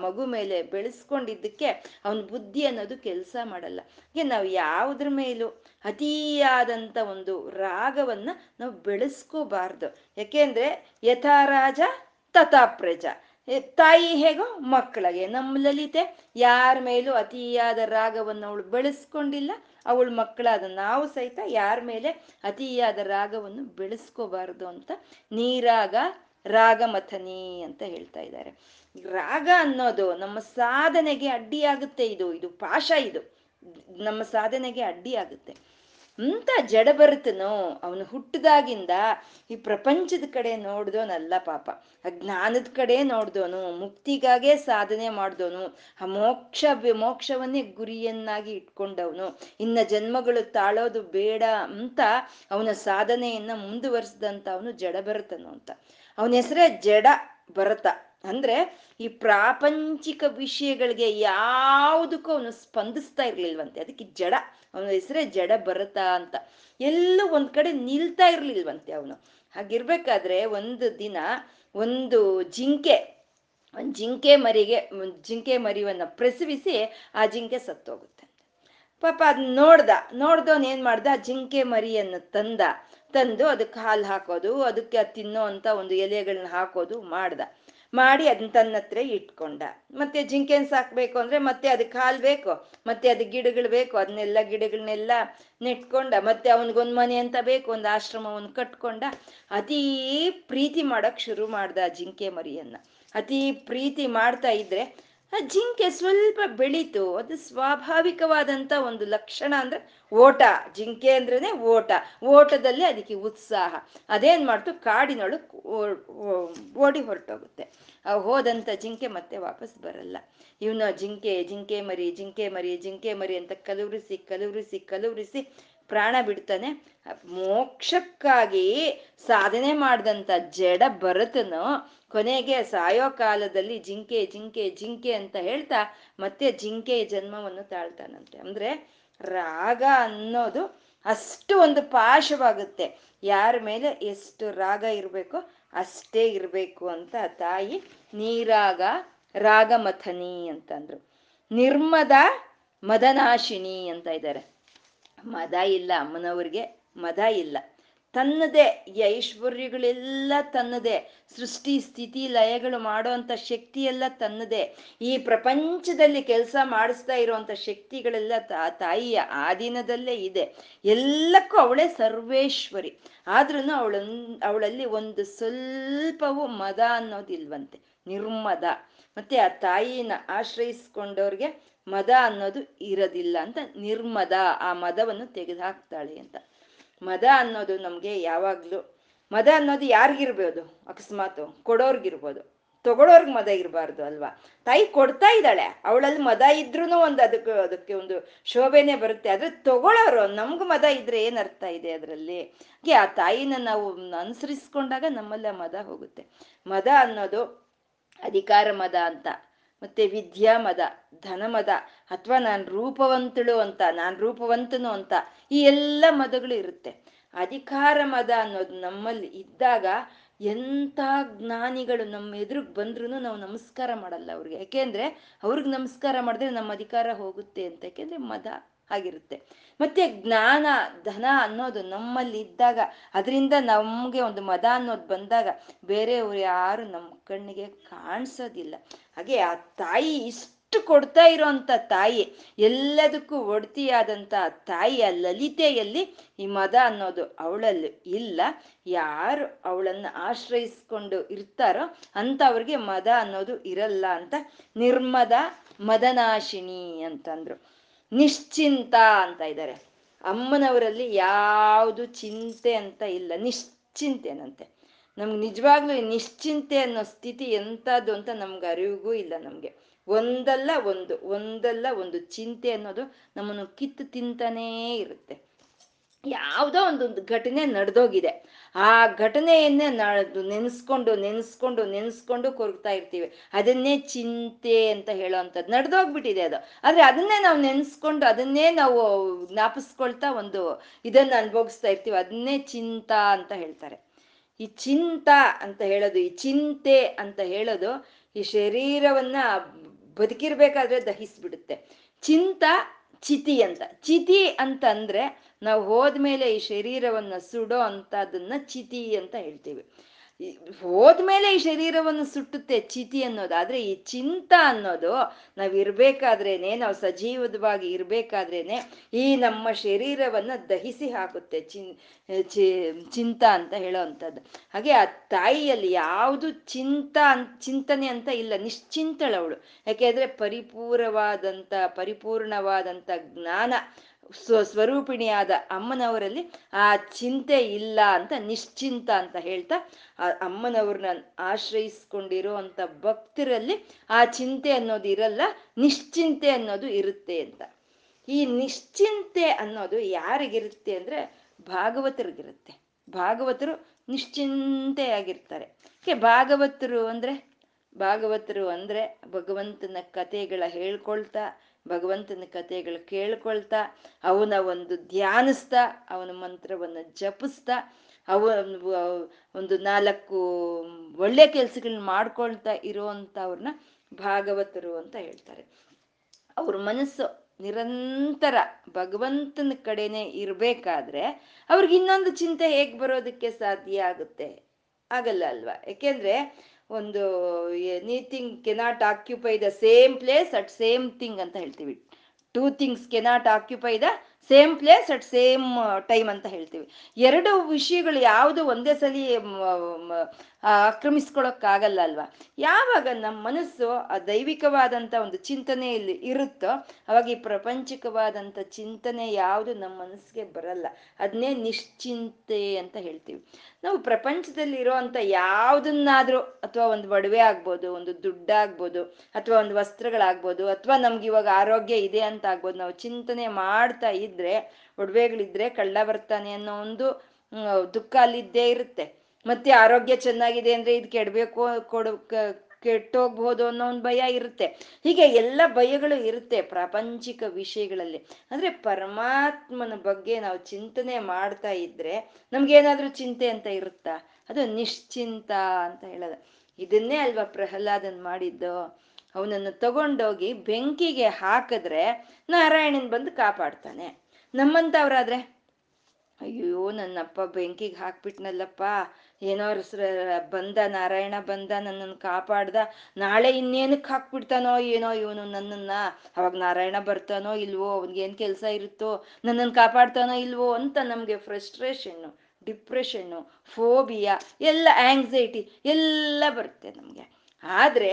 Speaker 1: ಮಗು ಮೇಲೆ ಬೆಳೆಸ್ಕೊಂಡಿದ್ದಕ್ಕೆ ಅವನ ಬುದ್ಧಿ ಅನ್ನೋದು ಕೆಲಸ ಮಾಡಲ್ಲ. ಹೀಗೆ ನಾವು ಯಾವುದ್ರ ಮೇಲೂ ಅತಿಯಾದಂತ ಒಂದು ರಾಗವನ್ನ ನಾವು ಬೆಳೆಸ್ಕೋಬಾರ್ದು. ಯಾಕೆಂದ್ರೆ ಯಥಾ ರಾಜ ತಥಾ ಪ್ರಜ ತಾಯಿ ಹೇಗೋ ಮಕ್ಕಳಿಗೆ. ನಮ್ಮ ಲಲಿತೆ ಯಾರ ಮೇಲೂ ಅತಿಯಾದ ರಾಗವನ್ನು ಅವಳು ಬೆಳೆಸ್ಕೊಂಡಿಲ್ಲ. ಅವಳ ಮಕ್ಕಳಾದ ನಾವು ಸಹಿತ ಯಾರ ಮೇಲೆ ಅತಿಯಾದ ರಾಗವನ್ನು ಬೆಳೆಸ್ಕೋಬಾರ್ದು ಅಂತ ನೀರಾಗ ರಾಗಮಥನಿ ಅಂತ ಹೇಳ್ತಾ ಇದ್ದಾರೆ. ರಾಗ ಅನ್ನೋದು ನಮ್ಮ ಸಾಧನೆಗೆ ಅಡ್ಡಿಯಾಗುತ್ತೆ ಇದು ಇದು ಪಾಶ ಇದು. ನಮ್ಮ ಸಾಧನೆಗೆ ಅಡ್ಡಿ ಆಗುತ್ತೆ ಜಡ ಬರುತ್ತನೋ ಅವನು ಹುಟ್ಟಿದಾಗಿಂದ ಈ ಪ್ರಪಂಚದ ಕಡೆ ನೋಡ್ದೋನಲ್ಲ ಪಾಪ. ಅಜ್ಞಾನದ ಕಡೆ ನೋಡ್ದೋನು, ಮುಕ್ತಿಗಾಗೇ ಸಾಧನೆ ಮಾಡ್ದೋನು, ಆ ಮೋಕ್ಷ ಮೋಕ್ಷವನ್ನೇ ಗುರಿಯನ್ನಾಗಿ ಇಟ್ಕೊಂಡವನು. ಇನ್ನ ಜನ್ಮಗಳು ತಾಳೋದು ಬೇಡ ಅಂತ ಅವನ ಸಾಧನೆಯನ್ನ ಮುಂದುವರಿಸಿದಂತ ಅವನು ಬರುತ್ತನು ಅಂತ. ಅವನ ಹೆಸರೇ ಜಡ ಭರತ. ಅಂದ್ರೆ ಈ ಪ್ರಾಪಂಚಿಕ ವಿಷಯಗಳಿಗೆ ಯಾವುದಕ್ಕೂ ಅವನು ಸ್ಪಂದಿಸ್ತಾ ಇರ್ಲಿಲ್ವಂತೆ. ಅದಕ್ಕೆ ಜಡ, ಅವನ ಹೆಸರೇ ಜಡ ಭರತ ಅಂತ. ಎಲ್ಲೂ ಒಂದ್ ಕಡೆ ನಿಲ್ತಾ ಇರ್ಲಿಲ್ವಂತೆ ಅವನು. ಹಾಗಿರ್ಬೇಕಾದ್ರೆ ಒಂದು ದಿನ ಒಂದು ಜಿಂಕೆ ಒಂದು ಜಿಂಕೆ ಮರಿಗೆ ಜಿಂಕೆ ಮರಿವನ್ನ ಪ್ರಸವಿಸಿ ಆ ಜಿಂಕೆ ಸತ್ತೋಗುತ್ತೆ ಪಾಪ ಅದನ್ನ ನೋಡ್ದ, ನೋಡ್ದವನ್ ಏನ್ ಮಾಡ್ದ? ಜಿಂಕೆ ಮರಿಯನ್ನು ತಂದ. ತಂದು ಅದಕ್ಕೆ ಹಾಲು ಹಾಕೋದು, ಅದಕ್ಕೆ ಅದು ತಿನ್ನೋ ಅಂತ ಒಂದು ಎಲೆಗಳನ್ನ ಹಾಕೋದು ಮಾಡ್ದ. ಮಾಡಿ ಅದನ್ನ ತನ್ನ ಹತ್ರ ಇಟ್ಕೊಂಡ. ಮತ್ತೆ ಜಿಂಕೆನ್ ಸಾಕ್ಬೇಕು ಅಂದ್ರೆ ಮತ್ತೆ ಅದಕ್ಕೆ ಹಾಲು ಬೇಕು, ಮತ್ತೆ ಅದು ಗಿಡಗಳು ಬೇಕು ಅದನ್ನೆಲ್ಲ ಗಿಡಗಳನ್ನೆಲ್ಲ ನೆಟ್ಕೊಂಡ, ಮತ್ತೆ ಅವನಿಗೊಂದು ಮನೆ ಅಂತ ಬೇಕು, ಒಂದು ಆಶ್ರಮವನ್ನು ಕಟ್ಕೊಂಡ, ಅತೀ ಪ್ರೀತಿ ಮಾಡಕ್ ಶುರು ಮಾಡ್ದ ಜಿಂಕೆ ಮರಿಯನ್ನ. ಅತಿ ಪ್ರೀತಿ ಮಾಡ್ತಾ ಇದ್ರೆ ಆ ಜಿಂಕೆ ಸ್ವಲ್ಪ ಬೆಳೀತು. ಅದು ಸ್ವಾಭಾವಿಕವಾದಂತ ಒಂದು ಲಕ್ಷಣ ಅಂದ್ರೆ ಓಟ. ಜಿಂಕೆ ಅಂದ್ರೇನೆ ಓಟ. ಓಟದಲ್ಲಿ ಅದಕ್ಕೆ ಉತ್ಸಾಹ. ಅದೇನ್ ಮಾಡ್ತು? ಕಾಡಿನೊಳಗೆ ಓಡಿ ಹೊರಟೋಗುತ್ತೆ. ಆ ಹೋದಂತ ಜಿಂಕೆ ಮತ್ತೆ ವಾಪಸ್ ಬರಲ್ಲ. ಇವನು ಜಿಂಕೆ ಜಿಂಕೆ ಮರಿ ಜಿಂಕೆ ಮರಿ ಜಿಂಕೆ ಮರಿ ಅಂತ ಕಲವರಿಸಿ ಕಲವರಿಸಿ ಕಲವರಿಸಿ ಪ್ರಾಣ ಬಿಡ್ತಾನೆ. ಮೋಕ್ಷಕ್ಕಾಗಿ ಸಾಧನೆ ಮಾಡಿದಂಥ ಜಡ ಭರತನು ಕೊನೆಗೆ ಸಾಯೋ ಕಾಲದಲ್ಲಿ ಜಿಂಕೆ ಜಿಂಕೆ ಜಿಂಕೆ ಅಂತ ಹೇಳ್ತಾ ಮತ್ತೆ ಜಿಂಕೆ ಜನ್ಮವನ್ನು ತಾಳ್ತಾನಂತೆ. ಅಂದ್ರೆ ರಾಗ ಅನ್ನೋದು ಅಷ್ಟು ಒಂದು ಪಾಶವಾಗುತ್ತೆ. ಯಾರ ಮೇಲೆ ಎಷ್ಟು ರಾಗ ಇರಬೇಕು ಅಷ್ಟೇ ಇರಬೇಕು ಅಂತ ತಾಯಿ ನೀರಾಗ ರಾಗಮಥನಿ ಅಂತಂದ್ರು. ನಿರ್ಮದ ಮದನಾಶಿನಿ ಅಂತ ಇದ್ದಾರೆ. ಮದ ಇಲ್ಲ, ಅಮ್ಮನವ್ರಿಗೆ ಮದ ಇಲ್ಲ. ತನ್ನದೇ ಈ ಐಶ್ವರ್ಯಗಳೆಲ್ಲ ತನ್ನದೇ. ಸೃಷ್ಟಿ, ಸ್ಥಿತಿ, ಲಯಗಳು ಮಾಡುವಂಥ ಶಕ್ತಿ ಎಲ್ಲ ತನ್ನದೇ. ಈ ಪ್ರಪಂಚದಲ್ಲಿ ಕೆಲಸ ಮಾಡಿಸ್ತಾ ಇರುವಂಥ ಶಕ್ತಿಗಳೆಲ್ಲ ತಾಯಿಯ ಆಧೀನದಲ್ಲೇ ಇದೆ. ಎಲ್ಲಕ್ಕೂ ಅವಳೇ ಸರ್ವೇಶ್ವರಿ. ಆದ್ರೂ ಅವಳ ಅವಳಲ್ಲಿ ಒಂದು ಸ್ವಲ್ಪವೂ ಮದ ಅನ್ನೋದಿಲ್ವಂತೆ. ನಿರ್ಮದ. ಮತ್ತೆ ಆ ತಾಯಿನ ಆಶ್ರಯಿಸ್ಕೊಂಡವ್ರಿಗೆ ಮದ ಅನ್ನೋದು ಇರೋದಿಲ್ಲ ಅಂತ ನಿರ್ಮದ ಆ ಮದವನ್ನು ತೆಗೆದುಹಾಕ್ತಾಳೆ ಅಂತ. ಮದ ಅನ್ನೋದು ನಮಗೆ ಯಾವಾಗಲೂ, ಮದ ಅನ್ನೋದು ಯಾರಿಗಿರ್ಬೋದು? ಅಕಸ್ಮಾತ್ ಕೊಡೋರ್ಗಿರ್ಬೋದು. ತಗೊಳೋರ್ಗ್ ಮದ ಇರಬಾರ್ದು ಅಲ್ವಾ? ತಾಯಿ ಕೊಡ್ತಾ ಇದ್ದಾಳೆ. ಅವಳಲ್ಲಿ ಮದ ಇದ್ರೂ ಒಂದು ಅದಕ್ಕೆ ಅದಕ್ಕೆ ಒಂದು ಶೋಭೆನೆ ಬರುತ್ತೆ. ಆದ್ರೆ ತಗೊಳ್ಳೋರು ನಮ್ಗೆ ಮದ ಇದ್ರೆ ಏನ್ ಅರ್ಥ ಇದೆ ಅದರಲ್ಲಿ? ಆ ತಾಯಿನ ನಾವು ಅನುಸರಿಸ್ಕೊಂಡಾಗ ನಮ್ಮಲ್ಲ ಮದ ಹೋಗುತ್ತೆ. ಮದ ಅನ್ನೋದು ಅಧಿಕಾರ ಮದ ಅಂತ. ಮತ್ತೆ ವಿದ್ಯಾ ಮದ ಧನ ಮದ ಅಥವಾ ನಾನು ರೂಪವಂತಳು ಅಂತ, ನಾನು ರೂಪವಂತನು ಅಂತ ಈ ಎಲ್ಲ ಮದಗಳು ಇರುತ್ತೆ. ಅಧಿಕಾರ ಮದ ಅನ್ನೋದು ನಮ್ಮಲ್ಲಿ ಇದ್ದಾಗ ಎಂಥ ಜ್ಞಾನಿಗಳು ನಮ್ಮ ಎದುರಿಗೆ ಬಂದ್ರೂ ನಾವು ನಮಸ್ಕಾರ ಮಾಡಲ್ಲ ಅವ್ರಿಗೆ. ಯಾಕೆಂದ್ರೆ ಅವ್ರಿಗೆ ನಮಸ್ಕಾರ ಮಾಡಿದ್ರೆ ನಮ್ಮ ಅಧಿಕಾರ ಹೋಗುತ್ತೆ ಅಂತ. ಯಾಕೆಂದ್ರೆ ಮದ. ಆಗಿರುತ್ತೆ ಮತ್ತೆ ಜ್ಞಾನ, ಧನ ಅನ್ನೋದು ನಮ್ಮಲ್ಲಿ ಇದ್ದಾಗ, ಅದರಿಂದ ನಮಗೆ ಒಂದು ಮದ ಅನ್ನೋದು ಬಂದಾಗ ಬೇರೆಯವ್ರು ಯಾರು ನಮ್ಮ ಕಣ್ಣಿಗೆ ಕಾಣಿಸೋದಿಲ್ಲ. ಹಾಗೆ ಆ ತಾಯಿ ಇಷ್ಟು ಕೊಡ್ತಾ ಇರೋಂಥ ತಾಯಿ, ಎಲ್ಲದಕ್ಕೂ ಒಡ್ತಿಯಾದಂಥ ತಾಯಿಯ ಲಲಿತೆಯಲ್ಲಿ ಈ ಮದ ಅನ್ನೋದು ಅವಳಲ್ಲಿ ಇಲ್ಲ. ಯಾರು ಅವಳನ್ನು ಆಶ್ರಯಿಸ್ಕೊಂಡು ಇರ್ತಾರೋ ಅಂಥವ್ರಿಗೆ ಮದ ಅನ್ನೋದು ಇರಲ್ಲ ಅಂತ ನಿರ್ಮದ ಮದನಾಶಿನಿ ಅಂತಂದ್ರು. ನಿಶ್ಚಿಂತ ಅಂತ ಇದ್ದಾರೆ. ಅಮ್ಮನವರಲ್ಲಿ ಯಾವುದು ಚಿಂತೆ ಅಂತ ಇಲ್ಲ. ನಿಶ್ಚಿಂತೆನಂತೆ. ನಮ್ಗೆ ನಿಜವಾಗ್ಲೂ ನಿಶ್ಚಿಂತೆ ಅನ್ನೋ ಸ್ಥಿತಿ ಎಂಥದ್ದು ಅಂತ ನಮ್ಗೆ ಅರಿವಿಗೂ ಇಲ್ಲ ನಮಗೆ. ಒಂದಲ್ಲ ಒಂದು ಒಂದಲ್ಲ ಒಂದು ಚಿಂತೆ ಅನ್ನೋದು ನಮ್ಮನ್ನು ಕಿತ್ತು ತಿಂತಾನೇ ಇರುತ್ತೆ. ಯಾವುದೋ ಒಂದೊಂದು ಘಟನೆ ನಡೆದೋಗಿದೆ. ಆ ಘಟನೆಯನ್ನೇ ನಡೆದು ನೆನೆಸ್ಕೊಂಡು ನೆನೆಸ್ಕೊಂಡು ನೆನೆಸ್ಕೊಂಡು ಕೊರಗ್ತಾ ಇರ್ತೀವಿ. ಅದನ್ನೇ ಚಿಂತೆ ಅಂತ ಹೇಳೋ ಅಂಥದ್ದು ನಡೆದೋಗ್ಬಿಟ್ಟಿದೆ ಅದು. ಆದರೆ ಅದನ್ನೇ ನಾವು ನೆನೆಸ್ಕೊಂಡು, ಅದನ್ನೇ ನಾವು ಜ್ಞಾಪಿಸ್ಕೊಳ್ತಾ ಒಂದು ಇದನ್ನು ಅನುಭವಿಸ್ತಾ ಇರ್ತೀವಿ. ಅದನ್ನೇ ಚಿಂತ ಅಂತ ಹೇಳ್ತಾರೆ. ಈ ಚಿಂತ ಅಂತ ಹೇಳೋದು, ಈ ಚಿಂತೆ ಅಂತ ಹೇಳೋದು ಈ ಶರೀರವನ್ನ ಬದುಕಿರ್ಬೇಕಾದ್ರೆ ದಹಿಸ್ಬಿಡುತ್ತೆ. ಚಿಂತ ಚಿತಿ ಅಂತ. ಚಿತಿ ಅಂತಂದ್ರೆ ನಾವು ಹೋದ್ಮೇಲೆ ಈ ಶರೀರವನ್ನ ಸುಡೋ ಅಂತದನ್ನ ಚಿತಿ ಅಂತ ಹೇಳ್ತೀವಿ. ಹೋದ್ಮೇಲೆ ಈ ಶರೀರವನ್ನು ಸುಟ್ಟುತ್ತೆ ಚಿತಿ ಅನ್ನೋದು, ಆದ್ರೆ ಈ ಚಿಂತ ಅನ್ನೋದು ನಾವ್ ಇರ್ಬೇಕಾದ್ರೇನೆ, ನಾವು ಸಜೀವದವಾಗಿ ಇರ್ಬೇಕಾದ್ರೇನೆ ಈ ನಮ್ಮ ಶರೀರವನ್ನ ದಹಿಸಿ ಹಾಕುತ್ತೆ ಚಿನ್ ಚಿಂತ ಅಂತ ಹೇಳೋ ಅಂಥದ್ದು. ಹಾಗೆ ಆ ತಾಯಿಯಲ್ಲಿ ಯಾವುದು ಚಿಂತ ಚಿಂತನೆ ಅಂತ ಇಲ್ಲ, ನಿಶ್ಚಿಂತಳವಳು. ಯಾಕೆಂದ್ರೆ ಪರಿಪೂರವಾದಂಥ, ಪರಿಪೂರ್ಣವಾದಂಥ ಜ್ಞಾನ ಸ್ವ ಸ್ವರೂಪಿಣಿಯಾದ ಅಮ್ಮನವರಲ್ಲಿ ಆ ಚಿಂತೆ ಇಲ್ಲ ಅಂತ, ನಿಶ್ಚಿಂತ ಅಂತ ಹೇಳ್ತಾ, ಆ ಅಮ್ಮನವ್ರನ್ನ ಆಶ್ರಯಿಸ್ಕೊಂಡಿರೋ ಅಂತ ಭಕ್ತರಲ್ಲಿ ಆ ಚಿಂತೆ ಅನ್ನೋದು ಇರಲ್ಲ, ನಿಶ್ಚಿಂತೆ ಅನ್ನೋದು ಇರುತ್ತೆ ಅಂತ. ಈ ನಿಶ್ಚಿಂತೆ ಅನ್ನೋದು ಯಾರಿಗಿರುತ್ತೆ ಅಂದ್ರೆ ಭಾಗವತರಿಗಿರುತ್ತೆ. ಭಾಗವತರು ನಿಶ್ಚಿಂತೆಯಾಗಿರ್ತಾರೆ. ಭಾಗವತರು ಅಂದ್ರೆ? ಭಾಗವತರು ಅಂದ್ರೆ ಭಗವಂತನ ಕಥೆಗಳ ಹೇಳ್ಕೊಳ್ತಾ ಭಗವಂತನ ಕಥೆಗಳು ಕೇಳ್ಕೊಳ್ತಾ, ಅವನ ಒಂದು ಧ್ಯಾನಿಸ್ತಾ, ಅವನ ಮಂತ್ರವನ್ನು ಜಪಿಸ್ತಾ, ಅವ, ಒಂದು ನಾಲ್ಕು ಒಳ್ಳೆ ಕೆಲಸಗಳನ್ನ ಮಾಡ್ಕೊಳ್ತಾ ಇರುವಂಥವ್ರನ್ನ ಭಾಗವತರು ಅಂತ ಹೇಳ್ತಾರೆ. ಅವ್ರ ಮನಸ್ಸು ನಿರಂತರ ಭಗವಂತನ ಕಡೆನೆ ಇರಬೇಕಾದ್ರೆ ಅವ್ರಿಗೆ ಇನ್ನೊಂದು ಚಿಂತೆ ಹೇಗೆ ಬರೋದಕ್ಕೆ ಸಾಧ್ಯ ಆಗುತ್ತೆ? ಆಗಲ್ಲ ಅಲ್ವಾ? ಯಾಕೆಂದ್ರೆ ಒಂದು anything cannot occupy the same place at same thing ಅಂತ ಹೇಳ್ತೀವಿ. Two things cannot occupy the same place at same time ಅಂತ ಹೇಳ್ತೀವಿ. ಎರಡು ವಿಷಯಗಳು ಯಾವುದು ಒಂದೇ ಸಲ ಆಕ್ರಮಿಸ್ಕೊಳಕ್ಕಾಗಲ್ಲ ಅಲ್ವಾ? ಯಾವಾಗ ನಮ್ಮ ಮನಸ್ಸು ಆ ದೈವಿಕವಾದಂಥ ಒಂದು ಚಿಂತನೆಯಲ್ಲಿ ಇರುತ್ತೋ, ಅವಾಗ ಈ ಪ್ರಪಂಚಿಕವಾದಂಥ ಚಿಂತನೆ ಯಾವುದು ನಮ್ಮ ಮನಸ್ಸಿಗೆ ಬರಲ್ಲ. ಅದನ್ನೇ ನಿಶ್ಚಿಂತೆ ಅಂತ ಹೇಳ್ತೀವಿ. ನಾವು ಪ್ರಪಂಚದಲ್ಲಿ ಇರುವಂತ ಯಾವುದನ್ನಾದ್ರೂ ಅಥವಾ ಒಂದು ಒಡವೆ ಆಗ್ಬೋದು, ಒಂದು ದುಡ್ಡಾಗ್ಬೋದು ಅಥವಾ ಒಂದು ವಸ್ತ್ರಗಳಾಗ್ಬೋದು, ಅಥವಾ ನಮ್ಗೆ ಇವಾಗ ಆರೋಗ್ಯ ಇದೆ ಅಂತ ಆಗ್ಬೋದು, ನಾವು ಚಿಂತನೆ ಮಾಡ್ತಾ ಇದ್ರೆ, ಒಡವೆಗಳಿದ್ರೆ ಕಳ್ಳ ಬರ್ತಾನೆ ಅನ್ನೋ ಒಂದು ದುಃಖ ಅಲ್ಲಿದ್ದೇ ಇರುತ್ತೆ. ಮತ್ತೆ ಆರೋಗ್ಯ ಚೆನ್ನಾಗಿದೆ ಅಂದ್ರೆ ಇದು ಕೆಡಬೇಕು ಕೊಡು ಕೆಟ್ಟೋಗ್ಬೋದು ಅನ್ನೋ ಒಂದು ಭಯ ಇರುತ್ತೆ. ಹೀಗೆ ಎಲ್ಲ ಭಯಗಳು ಇರುತ್ತೆ ಪ್ರಾಪಂಚಿಕ ವಿಷಯಗಳಲ್ಲಿ. ಅಂದ್ರೆ ಪರಮಾತ್ಮನ ಬಗ್ಗೆ ನಾವು ಚಿಂತನೆ ಮಾಡ್ತಾ ಇದ್ರೆ ನಮ್ಗೇನಾದ್ರೂ ಚಿಂತೆ ಅಂತ ಇರುತ್ತಾ? ಅದು ನಿಶ್ಚಿಂತ ಅಂತ ಹೇಳೋದು. ಇದನ್ನೇ ಅಲ್ವಾ ಪ್ರಹ್ಲಾದನ್ ಮಾಡಿದ್ದು? ಅವನನ್ನು ತಗೊಂಡೋಗಿ ಬೆಂಕಿಗೆ ಹಾಕಿದ್ರೆ ನಾರಾಯಣನ್ ಬಂದು ಕಾಪಾಡ್ತಾನೆ. ನಮ್ಮಂತವ್ರಾದ್ರೆ, ಅಯ್ಯೋ, ನನ್ನಪ್ಪ ಬೆಂಕಿಗೆ ಹಾಕ್ಬಿಟ್ನಲ್ಲಪ್ಪ. ಏನೋ ಬಂದ ನಾರಾಯಣ ಬಂದ ನನ್ನನ್ನು ಕಾಪಾಡ್ದ, ನಾಳೆ ಇನ್ನೇನಕ್ಕೆ ಹಾಕ್ಬಿಡ್ತಾನೋ ಏನೋ ಇವನು ನನ್ನನ್ನ, ಅವಾಗ ನಾರಾಯಣ ಬರ್ತಾನೋ ಇಲ್ವೋ ಅವ್ನಿಗೇನು ಕೆಲಸ ಇರುತ್ತೋ, ನನ್ನನ್ನು ಕಾಪಾಡ್ತಾನೋ ಇಲ್ವೋ ಅಂತ ನಮಗೆ ಫ್ರಸ್ಟ್ರೇಷನ್ನು ಡಿಪ್ರೆಷನ್ನು ಫೋಬಿಯಾ ಎಲ್ಲ ಆಂಗ್ಸೈಟಿ ಎಲ್ಲ ಬರುತ್ತೆ ನಮಗೆ. ಆದರೆ